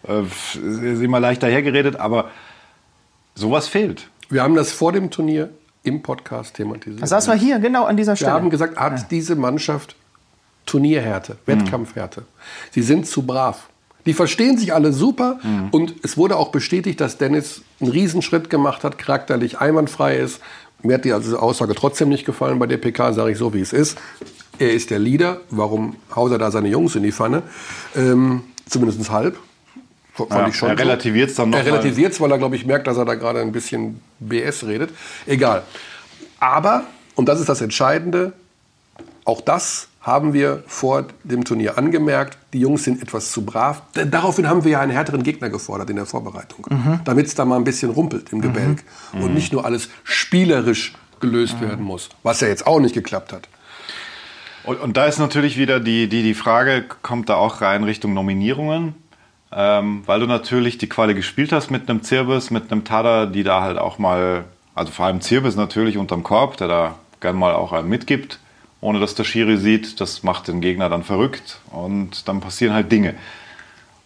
äh, ist immer leicht dahergeredet, aber sowas fehlt. Wir haben das vor dem Turnier im Podcast thematisiert. Das saß mal hier, genau an dieser Wir Stelle. haben gesagt, hat diese Mannschaft Turnierhärte, Wettkampfhärte. Sie sind zu brav. Die verstehen sich alle super und es wurde auch bestätigt, dass Dennis einen Riesenschritt gemacht hat, charakterlich einwandfrei ist. Mir hat die also Aussage trotzdem nicht gefallen bei der PK, sage ich so, wie es ist. Er ist der Leader. Warum haut er da seine Jungs in die Pfanne? Ähm, zumindest halb. Fand Ja, ich schon er relativiert es dann noch. Er relativiert es, weil er, glaube ich, merkt, dass er da gerade ein bisschen BS redet. Egal. Aber, und das ist das Entscheidende, auch das haben wir vor dem Turnier angemerkt. Die Jungs sind etwas zu brav. Daraufhin haben wir ja einen härteren Gegner gefordert in der Vorbereitung. Damit es da mal ein bisschen rumpelt im Gebälk. Und nicht nur alles spielerisch gelöst werden muss. Was ja jetzt auch nicht geklappt hat. Und, und da ist natürlich wieder die, die, die Frage, kommt da auch rein Richtung Nominierungen? Ähm, weil du natürlich die Quali gespielt hast mit einem Zirbis, mit einem Tada, die da halt auch mal, also vor allem Zirbis natürlich unterm Korb, der da gern mal auch einen mitgibt, ohne dass der Schiri sieht. Das macht den Gegner dann verrückt und dann passieren halt Dinge.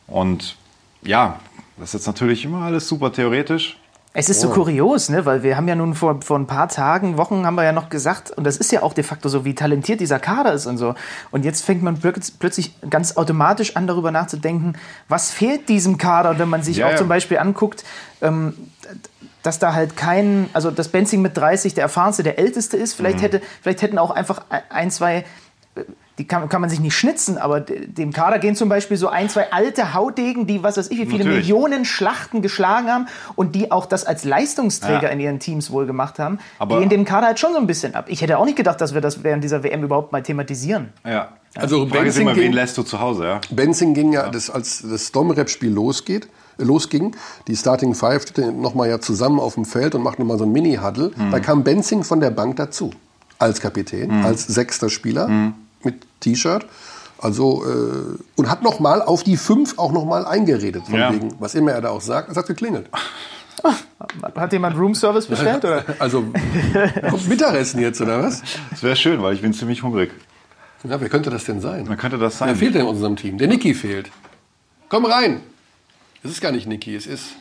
Und ja, das ist jetzt natürlich immer alles super theoretisch. Es ist so kurios, ne? weil wir haben ja nun vor, vor ein paar Tagen, Wochen haben wir ja noch gesagt, und das ist ja auch de facto so, wie talentiert dieser Kader ist und so. Und jetzt fängt man plötz- plötzlich ganz automatisch an, darüber nachzudenken, was fehlt diesem Kader, wenn man sich Ja, auch ja. zum Beispiel anguckt, ähm, dass da halt kein, also das Benzing mit 30 der erfahrenste, der älteste ist. Mhm. Vielleicht, hätte, vielleicht hätten auch einfach ein, zwei, äh, die kann, kann man sich nicht schnitzen, aber de- dem Kader gehen zum Beispiel so ein, zwei alte Haudegen, die was weiß ich, wie viele Natürlich. Millionen Schlachten geschlagen haben und die auch das als Leistungsträger Ja. in ihren Teams wohl gemacht haben, Aber- gehen dem Kader halt schon so ein bisschen ab. Ich hätte auch nicht gedacht, dass wir das während dieser WM überhaupt mal thematisieren. Ja. Also Die Frage ist Benzing immer, wen ging- lässt du zu Hause? Ja? Benzing ging ja, das, als das Domrep-Spiel losgeht, äh, losging, die Starting Five standen nochmal ja zusammen auf dem Feld und machten nochmal so ein Mini-Huddle. Da kam Benzing von der Bank dazu. Als Kapitän, als sechster Spieler mit T-Shirt. Also, äh, und hat nochmal auf die fünf auch nochmal eingeredet. Von Ja. wegen, was immer er da auch sagt, es hat geklingelt. Hat jemand Roomservice bestellt? Oder? [laughs] Also, kommt Mittagessen jetzt, oder was? Das wäre schön, weil ich bin ziemlich hungrig. Ja, wer könnte das denn sein? Wer könnte das Wer sein? fehlt denn in unserem Team? Der Niki fehlt. Komm rein. Es ist gar nicht Niki, es ist.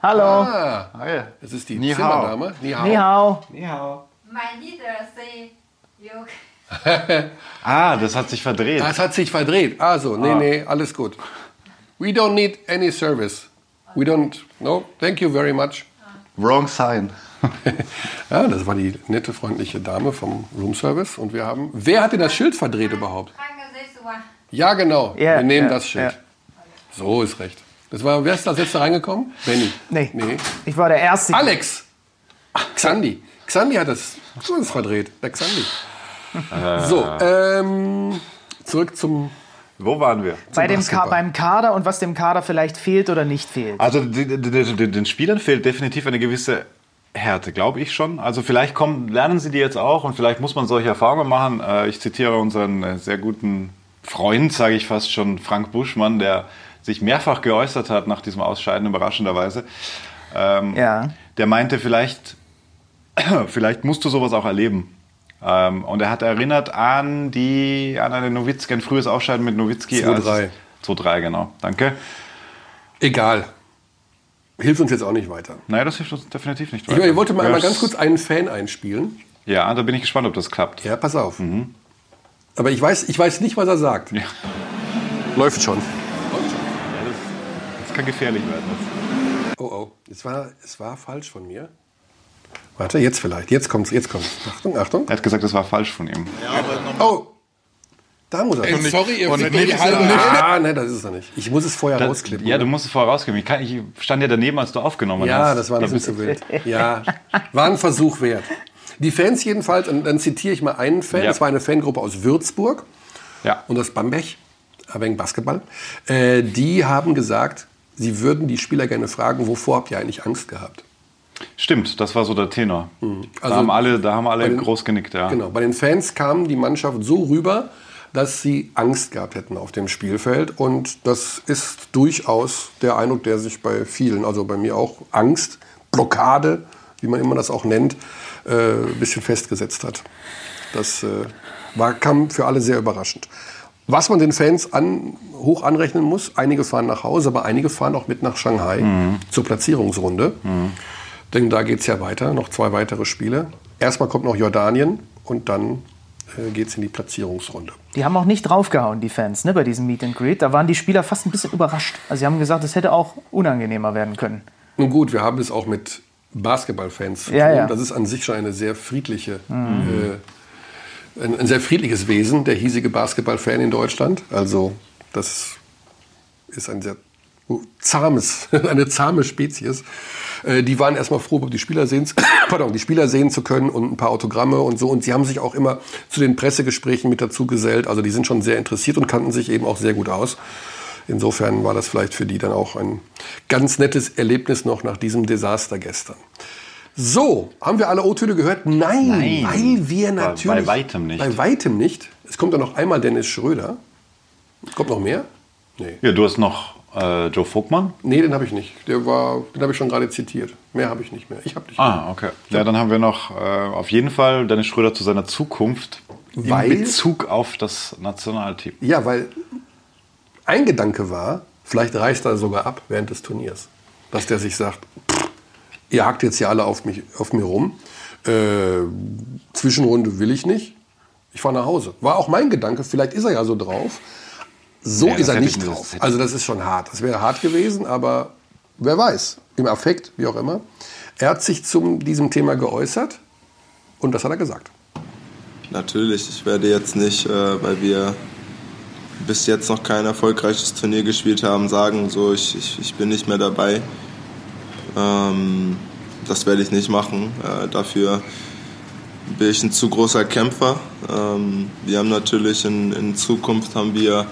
Hallo. Ah, ja. es ist die Ni hao. Zimmerdame. Ni hao. Ni hao. My leader say you [laughs] Ah, das hat sich verdreht. Das hat sich verdreht. Also, nee, Ah. nee, alles gut. We don't need any service. We don't, no, thank you very much. Wrong sign. [laughs] Ja, das war die nette, freundliche Dame vom Room Service. Und wir haben, wer hat denn das Schild verdreht überhaupt? Ja, genau. Ja, wir nehmen ja, das Schild. ja. So ist recht. Das war, wer ist als letzter reingekommen? Benny. Nee. Nee. Ich war der Erste. Alex. Xandi. Xandi hat das, es verdreht. Der Xandi. So, ähm, zurück zum Wo waren wir? Bei dem Ka beim Kader und was dem Kader vielleicht fehlt oder nicht fehlt. Also den Spielern fehlt definitiv eine gewisse Härte, glaube ich schon. Also vielleicht kommen, lernen sie die jetzt auch und vielleicht muss man solche Erfahrungen machen. Äh, Ich zitiere unseren äh, sehr guten Freund, sage ich fast schon, Frank Buschmann, der sich mehrfach geäußert hat nach diesem Ausscheiden, überraschenderweise. Ähm, Ja. Der meinte, vielleicht, [clears throat] vielleicht musst du sowas auch erleben. Ähm, und er hat erinnert an die, an eine Nowitzki, ein frühes Ausscheiden mit Nowitzki. 2-3. 2-3, genau. Danke. Egal. Hilft uns jetzt auch nicht weiter. Naja, das hilft uns definitiv nicht Ich, meine, ich wollte mal Ja, einmal ganz kurz einen Fan einspielen. Ja, da bin ich gespannt, ob das klappt. Ja, pass auf. Aber ich weiß, ich weiß nicht, was er sagt. Ja. Läuft schon. Das kann gefährlich werden. Oh, oh. Es war, es war falsch von mir. Warte, jetzt vielleicht. Jetzt kommt's, jetzt kommt's. Achtung, Achtung. Er hat gesagt, das war falsch von ihm. Oh! Da muss er. sorry, ihr und nicht, halbe Ah, nein, das ist er nicht. Ich muss es vorher Das, rausklippen. ja, oder? du musst es vorher rausgeben. Ich, kann, ich stand ja daneben, als du aufgenommen hast. Ja, das war ein bisschen zu wild. Ja, war ein Versuch wert. Die Fans jedenfalls, und dann zitiere ich mal einen Fan, Ja. das war eine Fangruppe aus Würzburg Ja. und aus Bamberg, wegen Basketball. Äh, die haben gesagt, sie würden die Spieler gerne fragen, wovor habt ihr eigentlich Angst gehabt? Stimmt, das war so der Tenor. Also da haben alle, da haben alle den- groß genickt, ja. Genau, bei den Fans kam die Mannschaft so rüber, dass sie Angst gehabt hätten auf dem Spielfeld. Und das ist durchaus der Eindruck, der sich bei vielen, also bei mir auch, Angst, Blockade, wie man immer das auch nennt, äh, ein bisschen festgesetzt hat. Das äh, war, kam für alle sehr überraschend. Was man den Fans an, hoch anrechnen muss, einige fahren nach Hause, aber einige fahren auch mit nach Shanghai zur Platzierungsrunde. Denn da geht es ja weiter, noch zwei weitere Spiele. Erstmal kommt noch Jordanien und dann äh, geht es in die Platzierungsrunde. Die haben auch nicht draufgehauen, die Fans, ne, bei diesem Meet and Greet. Da waren die Spieler fast ein bisschen überrascht. Also sie haben gesagt, es hätte auch unangenehmer werden können. Nun gut, wir haben es auch mit Basketballfans zu Ja, tun. ja. Das ist an sich schon eine sehr friedliche äh, ein, ein sehr friedliches Wesen, der hiesige Basketballfan in Deutschland. Also das ist ein sehr zahmes, [laughs] eine zahme Spezies. Äh, Die waren erstmal froh, die Spieler sehen, [coughs] pardon, die Spieler sehen zu können und ein paar Autogramme und so. Und sie haben sich auch immer zu den Pressegesprächen mit dazu gesellt. Also die sind schon sehr interessiert und kannten sich eben auch sehr gut aus. Insofern war das vielleicht für die dann auch ein ganz nettes Erlebnis noch nach diesem Desaster gestern. So, haben wir alle O-Töne gehört? Nein, Nein. weil wir Bei- natürlich... bei weitem nicht. Bei weitem nicht. Es kommt dann noch einmal Dennis Schröder. Kommt noch mehr? Nee. Ja, du hast noch äh, Joe Vogtmann. Nee, den habe ich nicht. Der war, den habe ich schon gerade zitiert. Mehr habe ich nicht mehr. Ich habe mehr. Ah, okay. Ja, dann haben wir noch äh, auf jeden Fall Dennis Schröder zu seiner Zukunft Weil- in Bezug auf das Nationalteam. Ja, weil ein Gedanke war, vielleicht reißt er sogar ab während des Turniers. Dass der sich sagt, pff, ihr hackt jetzt hier alle auf, mich, auf mir rum. Äh, Zwischenrunde will ich nicht. Ich fahre nach Hause. War auch mein Gedanke, vielleicht ist er ja so drauf. So Ja, ist er nicht das drauf. Also das ist schon hart. Das wäre hart gewesen, aber wer weiß. Im Affekt, wie auch immer. Er hat sich zu diesem Thema geäußert und das hat er gesagt. Natürlich, ich werde jetzt nicht, äh, weil wir bis jetzt noch kein erfolgreiches Turnier gespielt haben, sagen, so ich, ich, ich bin nicht mehr dabei. Ähm, das werde ich nicht machen. Äh, dafür bin ich ein zu großer Kämpfer. Ähm, wir haben natürlich in, in Zukunft haben wir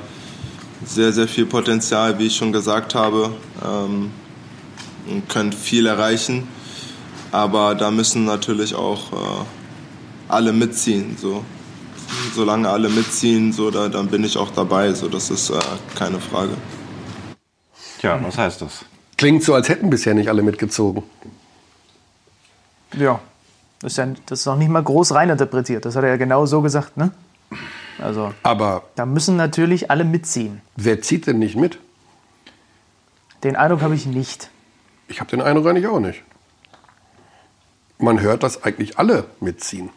sehr, sehr viel Potenzial, wie ich schon gesagt habe, ähm, und können viel erreichen. Aber da müssen natürlich auch äh, alle mitziehen. So. Solange alle mitziehen, so, da, dann bin ich auch dabei. So, das ist äh, keine Frage. Tja, was heißt das? Klingt so, als hätten bisher nicht alle mitgezogen. Ja, das ist, ja, das ist noch nicht mal groß reininterpretiert. Das hat er ja genau so gesagt, ne? Also, Aber da müssen natürlich alle mitziehen. wer zieht denn nicht mit? Den Eindruck habe ich nicht. Ich habe den Eindruck eigentlich auch nicht. Man hört, dass eigentlich alle mitziehen.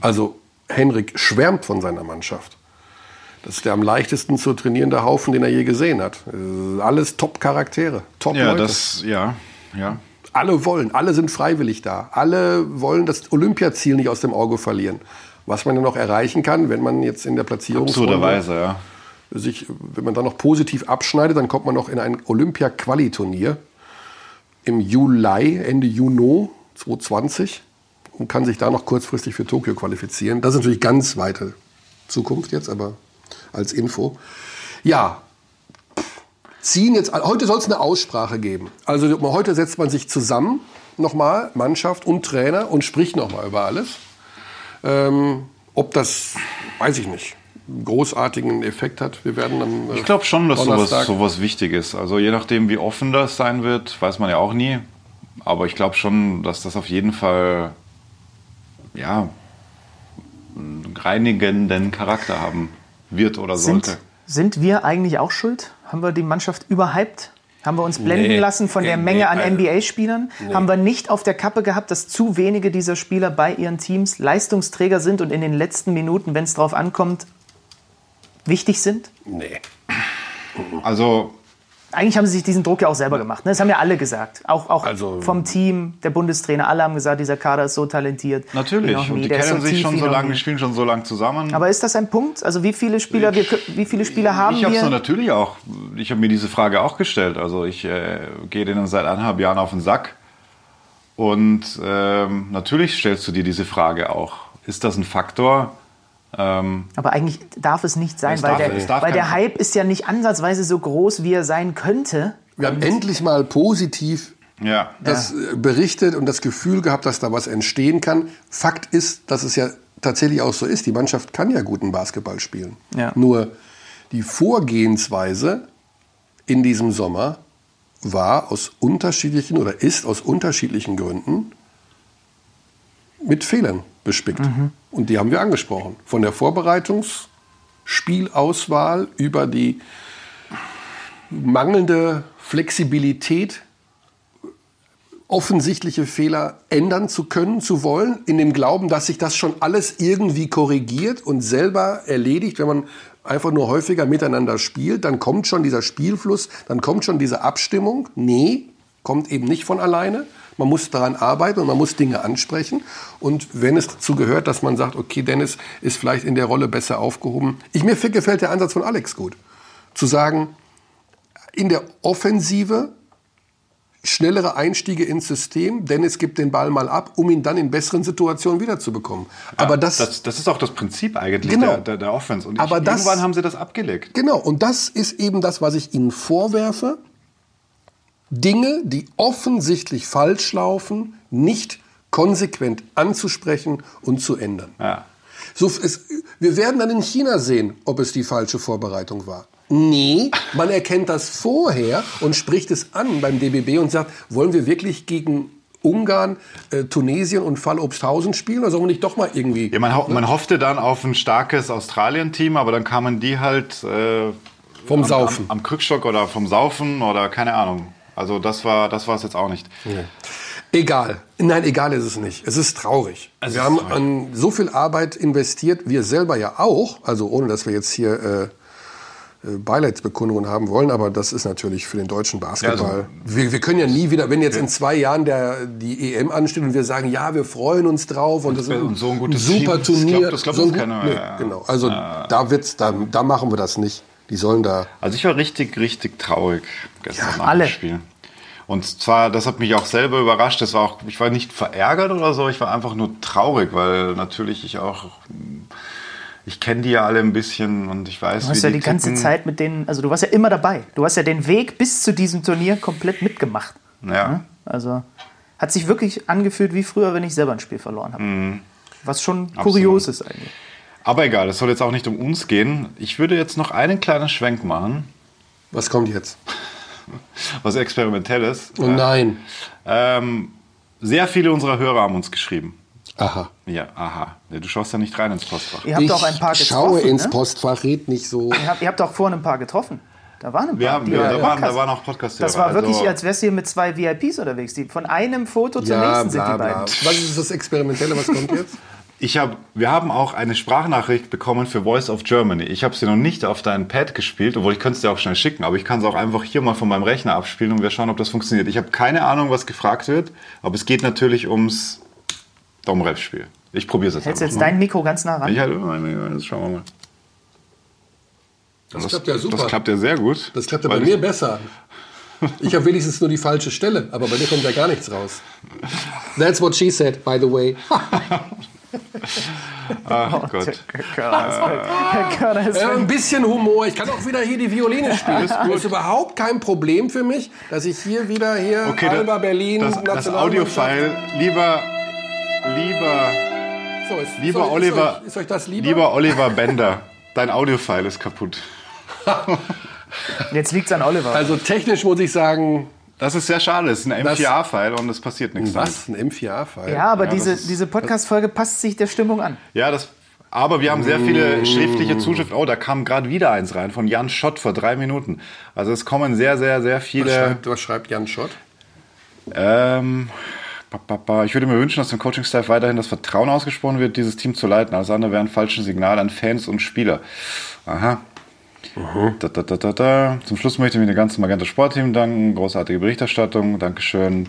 Also Henrik schwärmt von seiner Mannschaft. Das ist der am leichtesten zu trainierende Haufen, den er je gesehen hat. Alles Top-Charaktere, Top-Leute. Ja, das, ja, ja. alle wollen, alle sind freiwillig da. Alle wollen das Olympiaziel nicht aus dem Auge verlieren. Was man dann noch erreichen kann, wenn man jetzt in der Platzierungsrunde Absurderweise, ja. sich, wenn man dann noch positiv abschneidet, dann kommt man noch in ein Olympia-Quali-Turnier im Juli, Ende Juni 2020 und kann sich da noch kurzfristig für Tokio qualifizieren. Das ist natürlich ganz weite Zukunft jetzt, aber als Info. Ja, ziehen jetzt, heute soll es eine Aussprache geben. Also heute setzt man sich zusammen, nochmal, Mannschaft und Trainer und spricht nochmal über alles. Ähm, ob das, weiß ich nicht, einen großartigen Effekt hat. Wir werden dann. äh, Ich glaube schon, dass sowas, sowas wichtig ist. Also je nachdem, wie offen das sein wird, weiß man ja auch nie. Aber ich glaube schon, dass das auf jeden Fall ja, einen reinigenden Charakter haben wird oder Sind, sollte. sind wir eigentlich auch schuld? Haben wir die Mannschaft überhyped? Haben wir uns blenden Nee. lassen von der Nee, Menge an Alter. NBA-Spielern? Haben wir nicht auf der Kappe gehabt, dass zu wenige dieser Spieler bei ihren Teams Leistungsträger sind und in den letzten Minuten, wenn es drauf ankommt, wichtig sind? Nee. Also Eigentlich haben sie sich diesen Druck ja auch selber gemacht. Ne? Das haben ja alle gesagt. Auch, auch Also- vom Team, der Bundestrainer. Alle haben gesagt, dieser Kader ist so talentiert. natürlich. nie, Und die kennen so sich schon so lange, die spielen schon so lange zusammen. Aber ist das ein Punkt? Also wie viele Spieler, wir, wie viele Spieler haben ich habe es wir? natürlich auch, ich habe mir diese Frage auch gestellt. Also ich äh, gehe denen seit eineinhalb Jahren auf den Sack. Und ähm, natürlich stellst du dir diese Frage auch. Ist das ein Faktor? Ähm, Aber eigentlich darf es nicht sein, Es weil, darf- der, weil der Hype ist ja nicht ansatzweise so groß, wie er sein könnte. Wir haben endlich mal positiv ja. das äh, berichtet und das Gefühl gehabt, dass da was entstehen kann. Fakt ist, dass es ja tatsächlich auch so ist. Die Mannschaft kann ja guten Basketball spielen. Ja. Nur die Vorgehensweise in diesem Sommer war aus unterschiedlichen oder ist aus unterschiedlichen Gründen mit Fehlern bespickt. Und die haben wir angesprochen. Von der Vorbereitungsspielauswahl über die mangelnde Flexibilität, offensichtliche Fehler ändern zu können, zu wollen, in dem Glauben, dass sich das schon alles irgendwie korrigiert und selber erledigt, wenn man einfach nur häufiger miteinander spielt, dann kommt schon dieser Spielfluss, dann kommt schon diese Abstimmung. Nee, kommt eben nicht von alleine. Man muss daran arbeiten und man muss Dinge ansprechen. Und wenn es dazu gehört, dass man sagt, okay, Dennis ist vielleicht in der Rolle besser aufgehoben. Ich, mir gefällt der Ansatz von Alex gut. Zu sagen, in der Offensive schnellere Einstiege ins System, Dennis gibt den Ball mal ab, um ihn dann in besseren Situationen wiederzubekommen. Aber das, das, das ist auch das Prinzip eigentlich Genau. der, der, der Offense. Und Aber ich, das- irgendwann haben sie das abgelegt. Genau, und das ist eben das, was ich Ihnen vorwerfe. Dinge, die offensichtlich falsch laufen, nicht konsequent anzusprechen und zu ändern. Ja. So, es, wir werden dann in China sehen, ob es die falsche Vorbereitung war. Nee, man erkennt das vorher und spricht es an beim DBB und sagt, wollen wir wirklich gegen Ungarn, äh, Tunesien und Fall Obsthausen spielen oder sollen wir nicht doch mal irgendwie... Ja, man, ho man hoffte dann auf ein starkes Australien-Team, aber dann kamen die halt äh, Vom am, Saufen. Am, am Krückstock oder vom Saufen oder keine Ahnung. Also das war das war es jetzt auch nicht. Egal. Nein, egal ist es nicht. Es ist traurig. Es wir ist haben traurig. an so viel Arbeit investiert, wir selber ja auch, also ohne dass wir jetzt hier äh, äh, Beileidsbekundungen haben wollen, aber das ist natürlich für den deutschen Basketball. Ja, also- wir, wir können ja nie wieder, wenn jetzt in zwei Jahren der, die EM ansteht und wir sagen, ja, wir freuen uns drauf und das ist Und so ein gutes super Team, das Turnier. glaubt- das glaubt so ein uns gut- keiner nee, mehr, ja. Genau. Also da wird's, da, da machen wir das nicht. Die sollen da. Also ich war richtig, richtig traurig gestern nach alle. Spiel. Und zwar, das hat mich auch selber überrascht. Das war auch, ich war nicht verärgert oder so, ich war einfach nur traurig, weil natürlich ich auch, ich kenne die ja alle ein bisschen und ich weiß, Du hast wie ja die ganze ticken. Zeit mit denen, also du warst ja immer dabei. Du hast ja den Weg bis zu diesem Turnier komplett mitgemacht. Ja. Also hat sich wirklich angefühlt wie früher, wenn ich selber ein Spiel verloren habe. Mhm. Was schon kurios ist eigentlich. Aber egal, es soll jetzt auch nicht um uns gehen. Ich würde jetzt noch einen kleinen Schwenk machen, Was kommt jetzt? [laughs] was experimentelles. Oh nein. Ähm, sehr viele unserer Hörer haben uns geschrieben. Aha. Ja, aha. Ja, du schaust ja nicht rein ins Postfach. Ihr habt ich auch ein paar schaue getroffen. ins ne? Postfach, red nicht so. Ihr habt, ihr habt auch vorhin ein paar getroffen. Da waren ein paar. Wir haben, die ja, da, waren, da Podcast- waren auch podcast Das war wirklich, als wärst du hier mit zwei VIPs unterwegs. Die von einem Foto zum Ja, nächsten sind bla, die bla. beiden. Was ist das Experimentelle? Was kommt jetzt? [laughs] Ich hab, wir haben auch eine Sprachnachricht bekommen für Voice of Germany. Ich habe sie noch nicht auf dein Pad gespielt, obwohl ich könnte es dir auch schnell schicken, aber ich kann es auch einfach hier mal von meinem Rechner abspielen und wir schauen, ob das funktioniert. Ich habe keine Ahnung, was gefragt wird, aber es geht natürlich ums Domrep-Spiel. Ich probiere es jetzt Hältst du einfach jetzt mal. dein Mikro ganz nah ran? Ich halt, das schauen wir mal. Das klappt ja super. Das klappt ja sehr gut. Das klappt ja bei mir besser. Ich habe wenigstens nur die falsche Stelle, aber bei dir kommt ja gar nichts raus. That's what she said, by the way. [laughs] Ach Gott. Körner ist, Körner ist Äh, ein bisschen Humor. Ich kann auch wieder hier die Violine spielen. Das ist überhaupt kein Problem für mich, dass ich hier wieder hier Okay, Alba das, Berlin das, das Audiofile, lieber, lieber, So, ist, lieber ist euch, Oliver, Ist euch, ist euch das lieber? lieber Oliver Bender, dein Audiofile ist kaputt. [laughs] Jetzt liegt es an Oliver. Also technisch muss ich sagen, Das ist sehr schade. Es ist ein Das- M4A-File und es passiert nichts. was? Ein M4A-File? ja, aber ja, diese, ist- diese Podcast-Folge passt sich der Stimmung an. Ja, das. Aber wir haben sehr viele schriftliche Zuschriften. Oh, da kam gerade wieder eins rein von Jan Schott vor drei Minuten. Also es kommen sehr, sehr, sehr Was viele. schreibt, was schreibt Jan Schott? Ähm, ich würde mir wünschen, dass dem Coaching-Staff weiterhin das Vertrauen ausgesprochen wird, dieses Team zu leiten. Alles andere wäre ein falsches Signal an Fans und Spieler. Aha. Da, da, da, da, da. Zum Schluss möchte ich mich dem ganzen Magenta Sportteam danken. Großartige Berichterstattung. Dankeschön.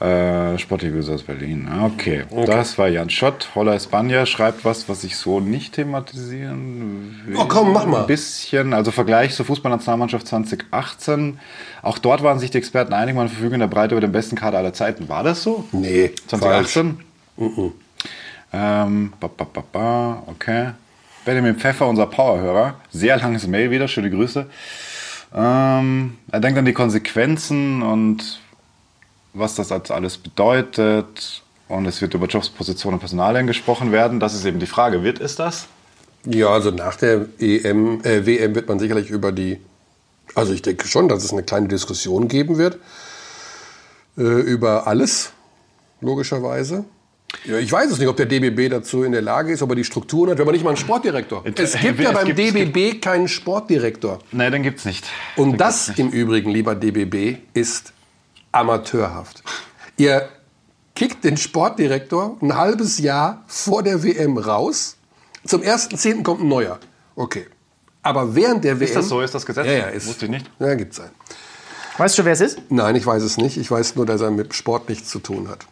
Äh, Sportteam aus Berlin. Ah, Okay. das war Jan Schott. Holla Espanja schreibt was, was ich so nicht thematisieren will. Oh, komm, mach mal. Ein bisschen, also Vergleich zur Fußballnationalmannschaft 2018. Auch dort waren sich die Experten einig, man verfügt in der Breite über den besten Kader aller Zeiten. War das so? Nee, 2018? Ähm, ba, ba, ba, ba, okay. Benjamin Pfeffer, unser Powerhörer. Sehr langes Mail wieder, schöne Grüße. Ähm, er denkt an die Konsequenzen und was das alles bedeutet. Und es wird über Jobs, Positionen und Personalien gesprochen werden. Das ist eben die Frage. Wird es das? Ja, also nach der EM, äh, WM wird man sicherlich über die, also ich denke schon, dass es eine kleine Diskussion geben wird äh, über alles, logischerweise. Ja, ich weiß es nicht, ob der DBB dazu in der Lage ist, ob er die Strukturen hat. Wir haben nicht mal einen Sportdirektor. Es gibt [laughs] ja Es beim gibt- es DBB keinen Sportdirektor. Nein, den gibt's nicht. Und das im Übrigen, lieber DBB, ist amateurhaft. Ihr kickt den Sportdirektor ein halbes Jahr vor der WM raus. Zum 1.10. kommt ein neuer. Okay. Aber während der WM... Ist das so? Ist das Gesetz? Ja, ja, ist. Wusste ich nicht. Ja, gibt's einen. Weißt du, wer es ist? Nein, ich weiß es nicht. Ich weiß nur, dass er mit Sport nichts zu tun hat.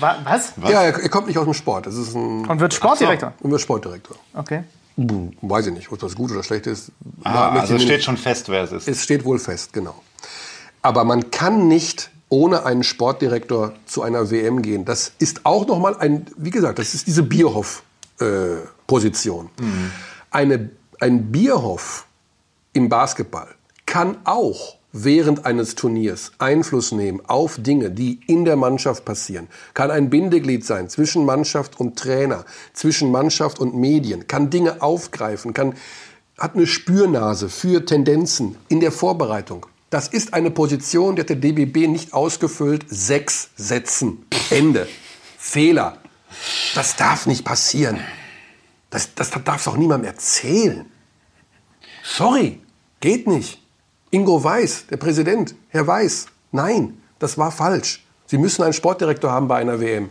Wa- Was? Ja, er, er kommt nicht aus dem Sport. Das ist ein Und wird Sportdirektor? und wird Sportdirektor. Okay. Hm, Weiß ich nicht, ob das gut oder schlecht ist. Ah, also mir steht schon fest, wer es ist. Es steht wohl fest, genau. Aber man kann nicht ohne einen Sportdirektor zu einer WM gehen. Das ist auch nochmal ein, wie gesagt, das ist diese Bierhoff-Position. Eine, ein Bierhoff im Basketball kann auch während eines Turniers Einfluss nehmen auf Dinge, die in der Mannschaft passieren. Kann ein Bindeglied sein zwischen Mannschaft und Trainer, zwischen Mannschaft und Medien, kann Dinge aufgreifen, kann, hat eine Spürnase für Tendenzen in der Vorbereitung. Das ist eine Position, die hat der DBB nicht ausgefüllt. Sechs Sätzen. Ende. Fehler. Das darf nicht passieren. Das, das darf doch niemandem erzählen. Sorry, geht nicht. Ingo Weiß, der Präsident, Herr Weiß, nein, das war falsch. Sie müssen einen Sportdirektor haben bei einer WM.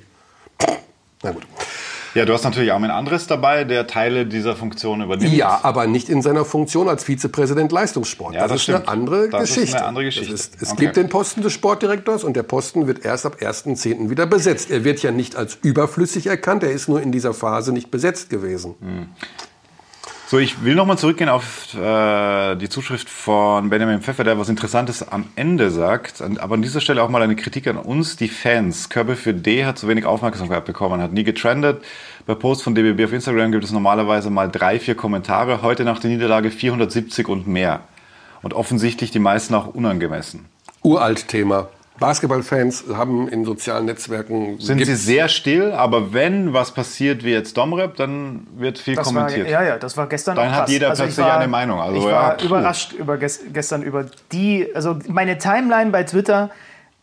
[tsk] Na gut. Ja, du hast natürlich Armin Andres dabei, der Teile dieser Funktion übernimmt. Ja, aber nicht in seiner Funktion als Vizepräsident Leistungssport. Ja, das, das ist eine andere Das ist Geschichte. eine andere Geschichte. Ist, es Okay. gibt den Posten des Sportdirektors und der Posten wird erst ab 1.10. wieder besetzt. Er wird ja nicht als überflüssig erkannt, er ist nur in dieser Phase nicht besetzt gewesen. So, ich will nochmal zurückgehen auf äh, die Zuschrift von Benjamin Pfeffer, der was Interessantes am Ende sagt. Aber an dieser Stelle auch mal eine Kritik an uns, die Fans. Körbe für D hat zu wenig Aufmerksamkeit bekommen, hat nie getrendet. Bei Posts von DBB auf Instagram gibt es normalerweise mal drei, vier Kommentare. Heute nach der Niederlage 470 und mehr. Und offensichtlich die meisten auch unangemessen. Uralt Thema. Basketballfans haben in sozialen Netzwerken Sind sie sehr still, aber wenn was passiert wie jetzt Domrep, dann wird viel Das war, kommentiert. ja, ja, das war gestern Dann auch hat jeder also ich plötzlich war, eine Meinung. Also, ich ja, war puh. überrascht über ges gestern über die, also meine Timeline bei Twitter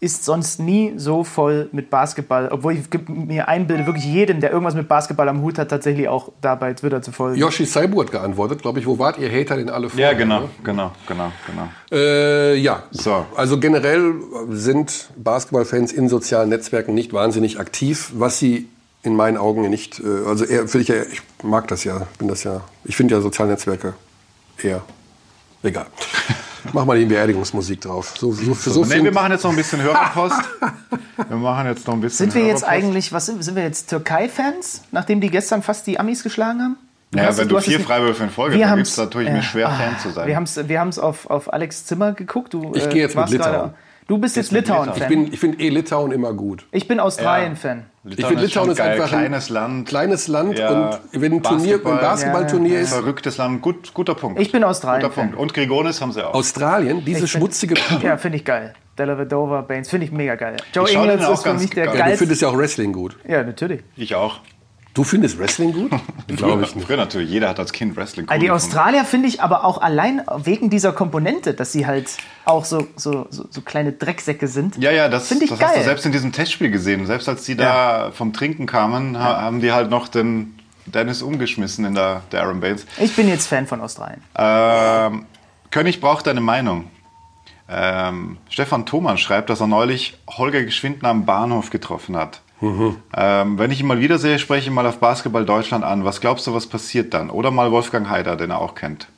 ist sonst nie so voll mit Basketball, obwohl ich mir einbilde, wirklich jedem, der irgendwas mit Basketball am Hut hat, tatsächlich auch da bei Twitter zu folgen. Yoshi Saibu hat geantwortet, glaube ich, wo wart ihr Hater denn alle vorher? Ja, genau, ne? genau, genau, genau. Äh, ja, So. also generell sind Basketballfans in sozialen Netzwerken nicht wahnsinnig aktiv, was sie in meinen Augen nicht, äh, also eher, finde ich, ja, ich mag das ja, bin das ja, ich finde ja soziale Netzwerke eher egal. [laughs] Mach mal die Beerdigungsmusik drauf. So, so, für so nee, viel, wir machen jetzt noch ein bisschen Hörerpost. wir machen jetzt noch ein bisschen Sind wir jetzt Hörerpost. eigentlich, was sind, sind wir jetzt Türkei-Fans, nachdem die gestern fast die Amis geschlagen haben? Ja, hast wenn es- du es vier Freiwürfe in Folge Wir vergibst, haben's- dann tue ich mir schwer, Fan zu sein. Wir haben es wir haben's auf, auf Alex Zimmer geguckt. Du, Ich äh, gehe jetzt mit Litauen. Du bist jetzt Litauen-Fan. ich Ich, bin, ich finde eh Litauen immer gut. bin Australien-Fan. Ich finde Litauen ist geil. einfach ein kleines Land. Kleines Land Ja, und wenn ein Turnier, ein Basketballturnier ist, Verrücktes Land, gut, guter Punkt. Ich bin Australien-Fan. Guter Punkt. Und Grigonis haben sie auch. Australien, diese Ich find- schmutzige. Ja, finde ich geil. Della Vedova, Baines, finde ich mega geil. Joe Ich Ingles ist für ganz mich der geil. Ja, du geilste. findest ja auch Wrestling gut. Ja, natürlich. Ich auch. Du findest Wrestling gut? [laughs] Glaube ich nicht. Früher natürlich. Jeder hat als Kind Wrestling cool die gefunden. Australier finde ich aber auch allein wegen dieser Komponente, dass sie halt auch so, so, so, so kleine Drecksäcke sind. Ja, ja, das, Finde ich das hast du geil. selbst in diesem Testspiel gesehen. Selbst als die da vom Trinken kamen, ha haben die halt noch den Dennis umgeschmissen in der, der Aaron Baines. Ich bin jetzt Fan von Australien. Ähm, König braucht deine Meinung. Ähm, Stefan Thoman schreibt, dass er neulich Holger Geschwindner am Bahnhof getroffen hat. Ähm, wenn ich ihn mal wiedersehe, spreche ich ihn mal auf Basketball Deutschland an. Was glaubst du, was passiert dann? Oder mal Wolfgang Haider, den er auch kennt.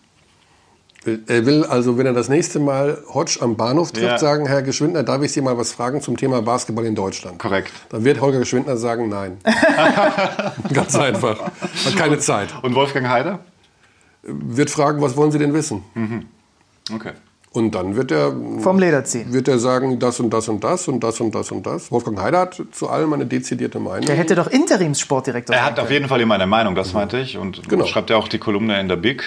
Er will also, wenn er das nächste Mal Hodge am Bahnhof trifft, Ja. sagen, Herr Geschwindner, darf ich Sie mal was fragen zum Thema Basketball in Deutschland? Korrekt. Dann wird Holger Geschwindner sagen, nein. [laughs] [laughs] Ganz einfach. Hat keine Zeit. Und Wolfgang Haider? Wird fragen, was wollen Sie denn wissen? Okay. Und dann wird er, Vom Leder ziehen. wird er sagen, das und das und das und das und das und das. Wolfgang Heider hat zu allem eine dezidierte Meinung. Der hätte doch Interimssportdirektor Er hat auf jeden Fall immer eine Meinung, das meinte ich. Und Genau. schreibt ja auch die Kolumne in der Big.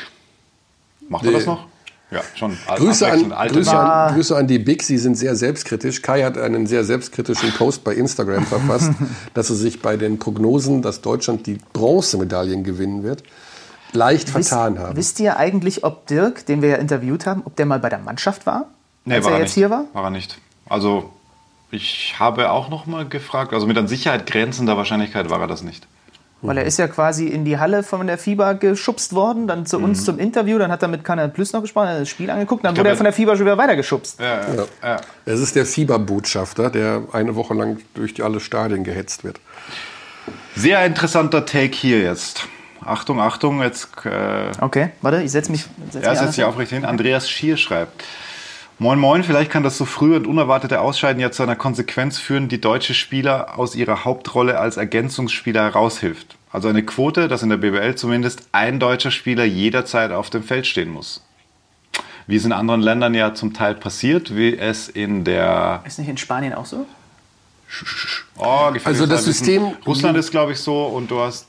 Macht er das noch? Ja, schon. Grüße an, alte Grüße, an, Grüße an die Big, Sie sind sehr selbstkritisch. Kai hat einen sehr selbstkritischen Post bei Instagram verfasst, [laughs] dass er sich bei den Prognosen, dass Deutschland die Bronzemedaillen gewinnen wird, leicht vertan haben. Wisst ihr eigentlich, ob Dirk, den wir ja interviewt haben, ob der mal bei der Mannschaft war? Nee, als war er er jetzt nicht. hier war? War er nicht. Also, ich habe auch noch mal gefragt, also mit an Sicherheit grenzender Wahrscheinlichkeit war er das nicht. Weil er ist ja quasi in die Halle von der FIBA geschubst worden, dann zu Mhm. uns zum Interview, dann hat er mit Kanal Plus noch gesprochen, hat das Spiel angeguckt, dann glaub, wurde er von der FIBA schon wieder weitergeschubst. Ja, ja. ja. Es ist der Fieberbotschafter, der eine Woche lang durch die alle Stadien gehetzt wird. Sehr interessanter Take hier jetzt. Achtung, Achtung, jetzt. Äh, Okay, warte, ich setze mich. Setz er mich setzt sich anders aufrecht hin. Andreas Schier schreibt. Moin Moin, vielleicht kann das so frühe und unerwartete Ausscheiden ja zu einer Konsequenz führen, die deutsche Spieler aus ihrer Hauptrolle als Ergänzungsspieler heraushilft. Also eine Quote, dass in der BBL zumindest ein deutscher Spieler jederzeit auf dem Feld stehen muss. Wie es in anderen Ländern ja zum Teil passiert, wie es in der Ist nicht in Spanien auch so? Oh, gefällt Also mir das. System- Russland ist, glaube ich, so und du hast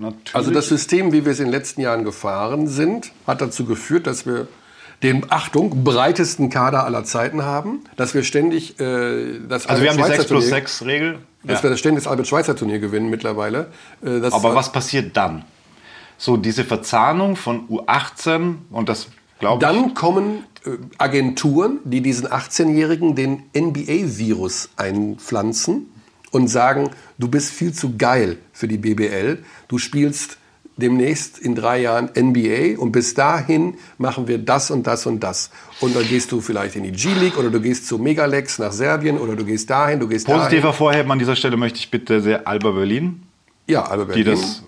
natürlich. Also das System, wie wir es in den letzten Jahren gefahren sind, hat dazu geführt, dass wir den, Achtung, breitesten Kader aller Zeiten haben, dass wir ständig äh, das also wir haben die 6 plus Turnier- 6 Regel. dass Ja. wir das ständig das Albert-Schweitzer-Turnier gewinnen mittlerweile. Äh, das Aber was passiert dann? So diese Verzahnung von U18 und das glaube ich. Dann kommen äh, Agenturen, die diesen 18-Jährigen den NBA-Virus einpflanzen und sagen, du bist viel zu geil für die BBL. Du spielst demnächst in drei Jahren NBA und bis dahin machen wir das und das und das. Und dann gehst du vielleicht in die G-League oder du gehst zu Megalex nach Serbien oder du gehst dahin, du gehst Positiv dahin. hervorheben an dieser Stelle möchte ich bitte sehr Alba Berlin, Ja, die Berlin. das,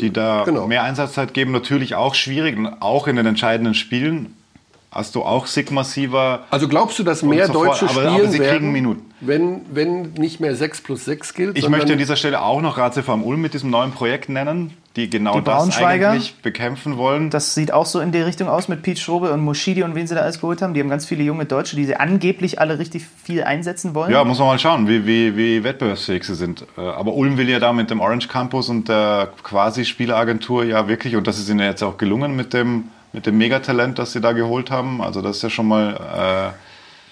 die da Genau. mehr Einsatzzeit geben. Natürlich auch schwierig, auch in den entscheidenden Spielen hast du auch Sigma-Siever. Also glaubst du, dass mehr so fort, Deutsche aber- spielen aber sie kriegen werden, Minuten. Wenn, wenn nicht mehr 6 plus 6 gilt? Ich möchte an dieser Stelle auch noch am Ulm mit diesem neuen Projekt nennen, die genau Die das Braunschweiger? eigentlich bekämpfen wollen. Das sieht auch so in die Richtung aus mit Pete Schrobe und Moschidi und wen sie da alles geholt haben. Die haben ganz viele junge Deutsche, die sie angeblich alle richtig viel einsetzen wollen. Ja, muss man mal schauen, wie, wie, wie wettbewerbsfähig sie sind. Äh, Aber Ulm will ja da mit dem Orange Campus und der quasi Spieleragentur ja wirklich, und das ist ihnen jetzt auch gelungen mit dem, mit dem Megatalent, das sie da geholt haben. Also das ist ja schon mal, äh,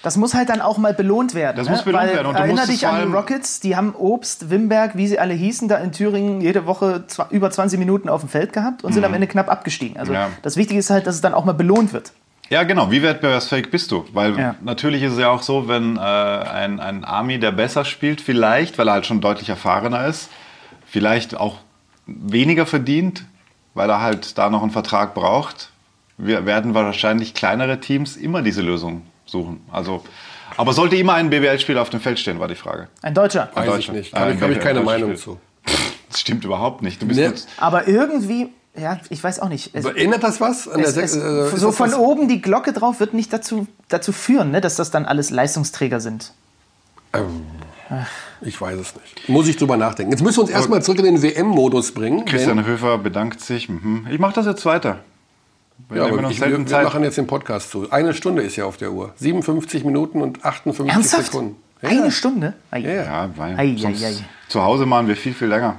Das muss halt dann auch mal belohnt werden. Das ne? muss belohnt Weil, werden. Und erinner dich an die Rockets, die haben Obst, Wimberg, wie sie alle hießen, da in Thüringen jede Woche über 20 Minuten auf dem Feld gehabt und sind am Ende knapp abgestiegen. Also Mhm. Ja. das Wichtige ist halt, dass es dann auch mal belohnt wird. ja genau, wie wettbewerbsfähig bist du? Weil Ja. natürlich ist es ja auch so, wenn äh, ein, ein Army, der besser spielt, vielleicht, weil er halt schon deutlich erfahrener ist, vielleicht auch weniger verdient, weil er halt da noch einen Vertrag braucht, wir werden wahrscheinlich kleinere Teams immer diese Lösung suchen. Also, aber sollte immer ein BWL-Spieler auf dem Feld stehen, war die Frage. Ein Deutscher. Weiß ich Deutsche. nicht. Habe Ein ich, hab ich keine Meinung zu. Das stimmt überhaupt nicht. Du bist Nee. jetzt- Aber irgendwie, ja, ich weiß auch nicht. Es, Erinnert das was? An es, der es, äh, so das von was- oben die Glocke drauf wird nicht dazu, dazu führen, ne, dass das dann alles Leistungsträger sind. Ich weiß es nicht. Muss ich drüber nachdenken. Jetzt müssen wir uns erstmal zurück in den WM-Modus bringen. Christian Höfer bedankt sich. Mhm. Ich mache das jetzt weiter. Wir Ja, aber ich, wir, wir machen jetzt den Podcast zu. Eine Stunde ist ja auf der Uhr. 57 Minuten und 58 Ernsthaft? Sekunden. Ja, Eine. Stunde? Ei. Ja. Ja, weil Ei, sonst ei, ei. zu Hause machen wir viel, viel länger.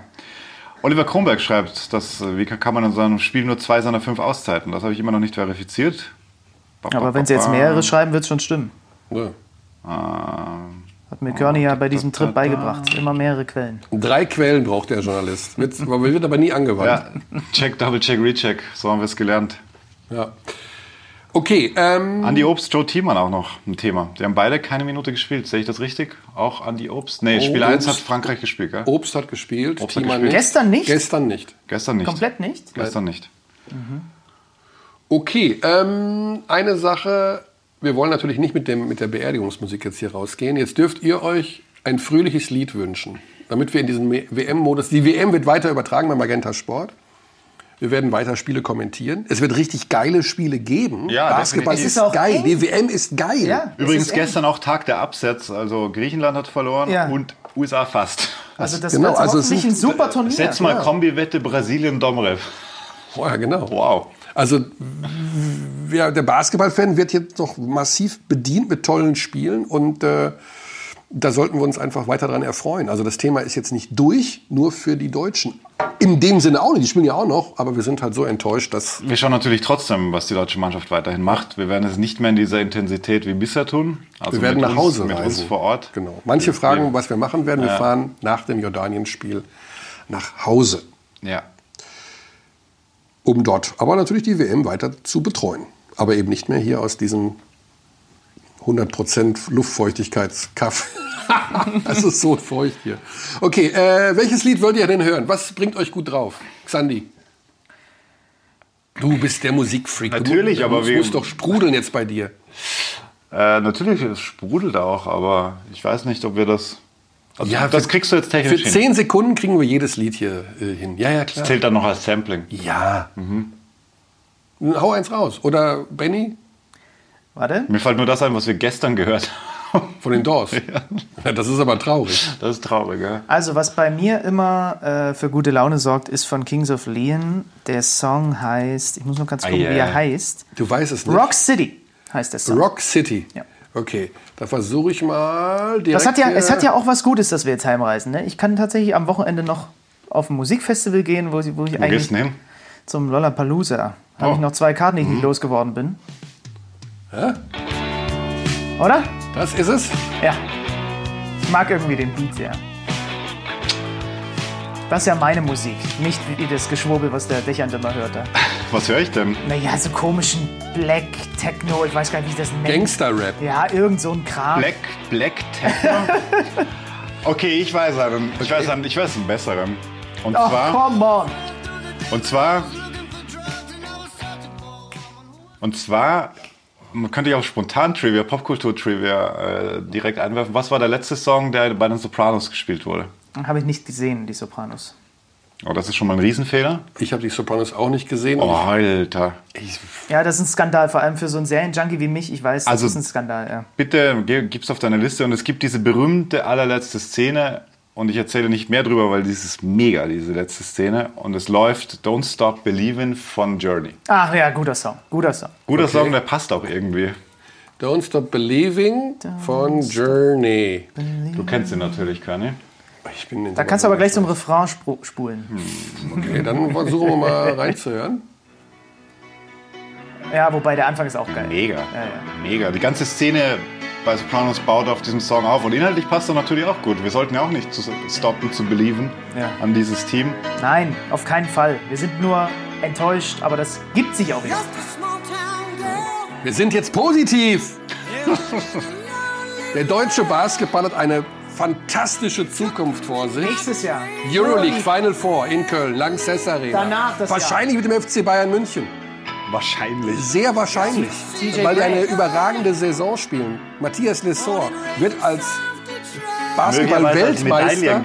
Oliver Kronberg schreibt, dass, äh, wie kann man in seinem Spiel nur zwei seiner fünf Auszeiten? Das habe ich immer noch nicht verifiziert. Ba, ba, Aber wenn sie jetzt mehrere schreiben, wird es schon stimmen. Ja. Ähm, Hat mir Körny ja bei diesem Trip beigebracht. Immer mehrere Quellen. Drei Quellen braucht der Journalist. Wird, wird aber nie angewandt. ja, check, double check, recheck. So haben wir es gelernt. Ja. Okay, ähm, Andi Obst, Joe Thiemann auch noch ein Thema. Die haben beide keine Minute gespielt. Sehe ich das richtig? Auch Andi Obst? Nee, Spiel Obst. 1 hat Frankreich gespielt, gell? Obst hat gespielt, Obst hat gespielt. Gestern nicht? Gestern nicht. Gestern nicht. Komplett nicht? Gestern nicht. Okay, ähm, eine Sache. Wir wollen natürlich nicht mit, dem, mit der Beerdigungsmusik jetzt hier rausgehen. Jetzt dürft ihr euch ein fröhliches Lied wünschen, damit wir in diesen WM-Modus. Die WM wird weiter übertragen bei Magenta Sport. Wir werden weiter Spiele kommentieren. Es wird richtig geile Spiele geben. Ja, Basketball ist, ist auch geil. eng. Die WM ist geil. Ja. Übrigens ist eng. gestern auch Tag der Absetz. Also Griechenland hat verloren Ja. und USA fast. Also das Genau, also hoffentlich sind- ein super Turnier. Setz mal ja. Kombi-Wette Brasilien-Domrev. Oh, ja, genau. Wow. Also wer, der Basketballfan wird jetzt noch massiv bedient mit tollen Spielen und äh, da sollten wir uns einfach weiter dran erfreuen. Also das Thema ist jetzt nicht durch, nur für die Deutschen. In dem Sinne auch nicht, die spielen ja auch noch, aber wir sind halt so enttäuscht, dass Wir schauen natürlich trotzdem, was die deutsche Mannschaft weiterhin macht. Wir werden es nicht mehr in dieser Intensität wie bisher tun. Also wir werden mit nach Hause uns, mit reisen. uns vor Ort. Genau. Manche Wir- fragen, was wir machen werden. Wir Ja. fahren nach dem Jordanien-Spiel nach Hause, Ja. um dort aber natürlich die WM weiter zu betreuen. Aber eben nicht mehr hier aus diesem 100% Luftfeuchtigkeitskaff. [laughs] Es ist so feucht hier. Okay, äh, welches Lied wollt ihr denn hören? Was bringt euch gut drauf? Xandi. Du bist der Musikfreak. Natürlich, du, aber Es wir- muss doch sprudeln jetzt bei dir. Äh, natürlich, es sprudelt auch, aber ich weiß nicht, ob wir das. Also Ja, das für- kriegst du jetzt Für technisch hin. 10 Sekunden kriegen wir jedes Lied hier äh, hin. Ja, ja, klar. Das zählt dann noch als Sampling. Ja. Hau eins raus. Oder Benny? Warte. Mir fällt nur das ein, was wir gestern gehört haben. Von den Doors. [laughs] Ja, das ist aber traurig. Das ist traurig, ja. Also, was bei mir immer äh, für gute Laune sorgt, ist von Kings of Leon. Der Song heißt, ich muss noch ganz Ah, gucken, wie yeah. er heißt. Du weißt es nicht. Rock City heißt der Song. Rock City. Ja. Okay, da versuche ich mal direkt. Das hat ja, es hat ja auch was Gutes, dass wir jetzt heimreisen. Ne? Ich kann tatsächlich am Wochenende noch auf ein Musikfestival gehen, wo, ich- wo ich Wo eigentlich gehst du hin? zum Lollapalooza. Habe Oh. ich noch zwei Karten, die ich nicht losgeworden bin. Ja, Oder? das ist es. Ja. Ich mag irgendwie den Beat sehr. Das ist ja meine Musik, nicht wie das Geschwurbel, was der Dächern immer hörte. [laughs] Was höre ich denn? Naja, so komischen Black Techno, ich weiß gar nicht, wie ich das nennt. Gangster-Rap. Ja, irgend so ein Kram. Black, Black Techno? [laughs] okay, ich weiß einen. Ich weiß einen, ich weiß einen besseren. Und Oh, zwar, come on. und zwar, und zwar, man könnte ja auch spontan Trivia, Popkultur-Trivia äh, direkt einwerfen. Was war der letzte Song, der bei den Sopranos gespielt wurde? Habe ich nicht gesehen, die Sopranos. Oh, das ist schon mal ein Riesenfehler. Ich habe die Sopranos auch nicht gesehen. Oh, Alter. Ich, Ja, das ist ein Skandal, vor allem für so einen Serienjunkie wie mich. Ich weiß, das Also- ist ein Skandal, ja. bitte gib's auf deine Liste und es gibt diese berühmte allerletzte Szene und ich erzähle nicht mehr drüber, weil das ist mega, diese letzte Szene und es läuft Don't Stop Believin' von Journey. Ach ja, guter Song, guter Song. Guter Okay. Song, der passt auch irgendwie. Don't Stop Believing von Journey. Du kennst ihn natürlich, Kanye. Ich bin in Da kannst du aber gleich zum Refrain spulen. Okay, dann versuchen wir mal [laughs] reinzuhören. Ja, wobei der Anfang ist auch geil. Mega. Ja, ja. Mega. Die ganze Szene bei Sopranos baut auf diesem Song auf und inhaltlich passt er natürlich auch gut. Wir sollten ja auch nicht zu stoppen zu believen Ja. an dieses Team. Nein, auf keinen Fall. Wir sind nur enttäuscht, aber das gibt sich auch wieder. Wir sind jetzt positiv. Der deutsche Basketball hat eine fantastische Zukunft vor sich. Nächstes Jahr. Euroleague Final Four in Köln, Lanxess Arena. Danach das Wahrscheinlich mit dem FC Bayern München. Wahrscheinlich. Sehr wahrscheinlich. TJ Weil die eine überragende Saison spielen. Matthias Lessor wird als Basketball-Weltmeister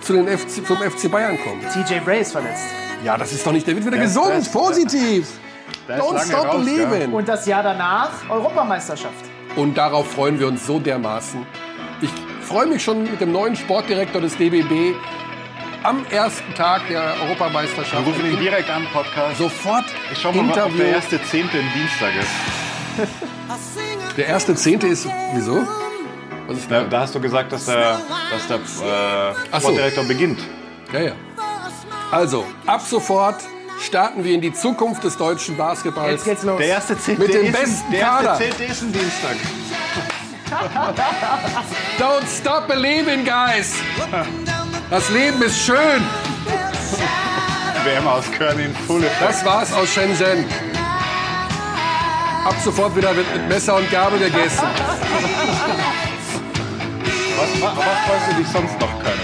zu den FC, zum FC Bayern kommen. TJ Bray ist verletzt. Ja, das ist doch nicht. Der wird wieder Der ist gesund, fest. positiv. Ist Don't stop raus, believing. Und das Jahr danach Europameisterschaft. Und darauf freuen wir uns so dermaßen. Ich freue mich schon mit dem neuen Sportdirektor des DBB am ersten Tag der Europameisterschaft. Wir rufen ihn direkt an, Podcast. Sofort Ich schau mal, ob Interview. der erste Zehnte ein Dienstag ist. [laughs] Der erste Zehnte ist. Wieso? Was ist Da, da hast du gesagt, dass der, dass der äh, Ach so. Sportdirektor beginnt. Ja, ja. Also, ab sofort starten wir in die Zukunft des deutschen Basketballs. Jetzt geht's los. Der erste Zehnte Mit dem ist, besten der Kader. erste Zehnte ist ein Dienstag. Don't stop believing, guys! [laughs] Das Leben ist schön! WM aus Köln in Full Effect. Das war's aus Shenzhen. Ab sofort wieder wird mit Messer und Gabel gegessen. Was, was, freust du dich sonst noch, Köln?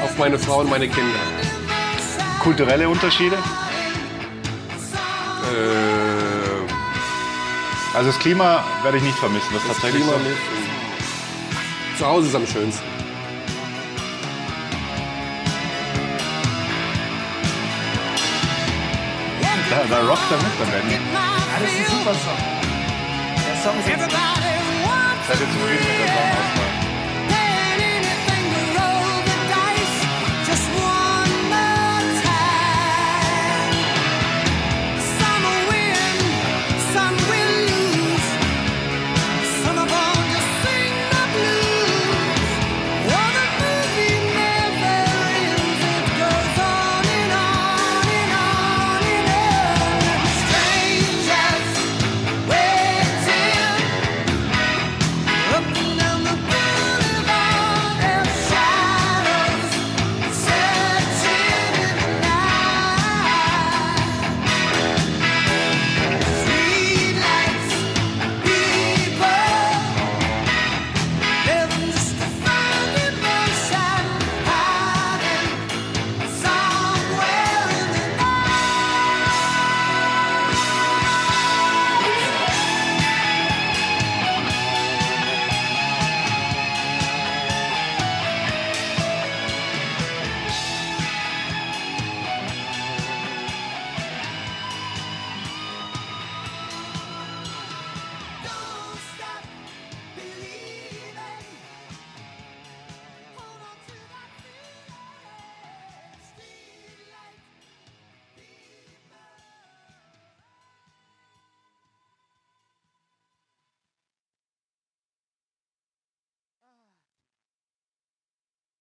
Auf meine Frau und meine Kinder. Kulturelle Unterschiede? Äh, Also das Klima werde ich nicht vermissen. Das ist tatsächlich Klima so. nicht. Zu Hause ist am schönsten. Da, da rockt er mit am Ende. Das ist ein super Song. Der Song ist jetzt Seid ihr zufrieden mit der Songauswahl?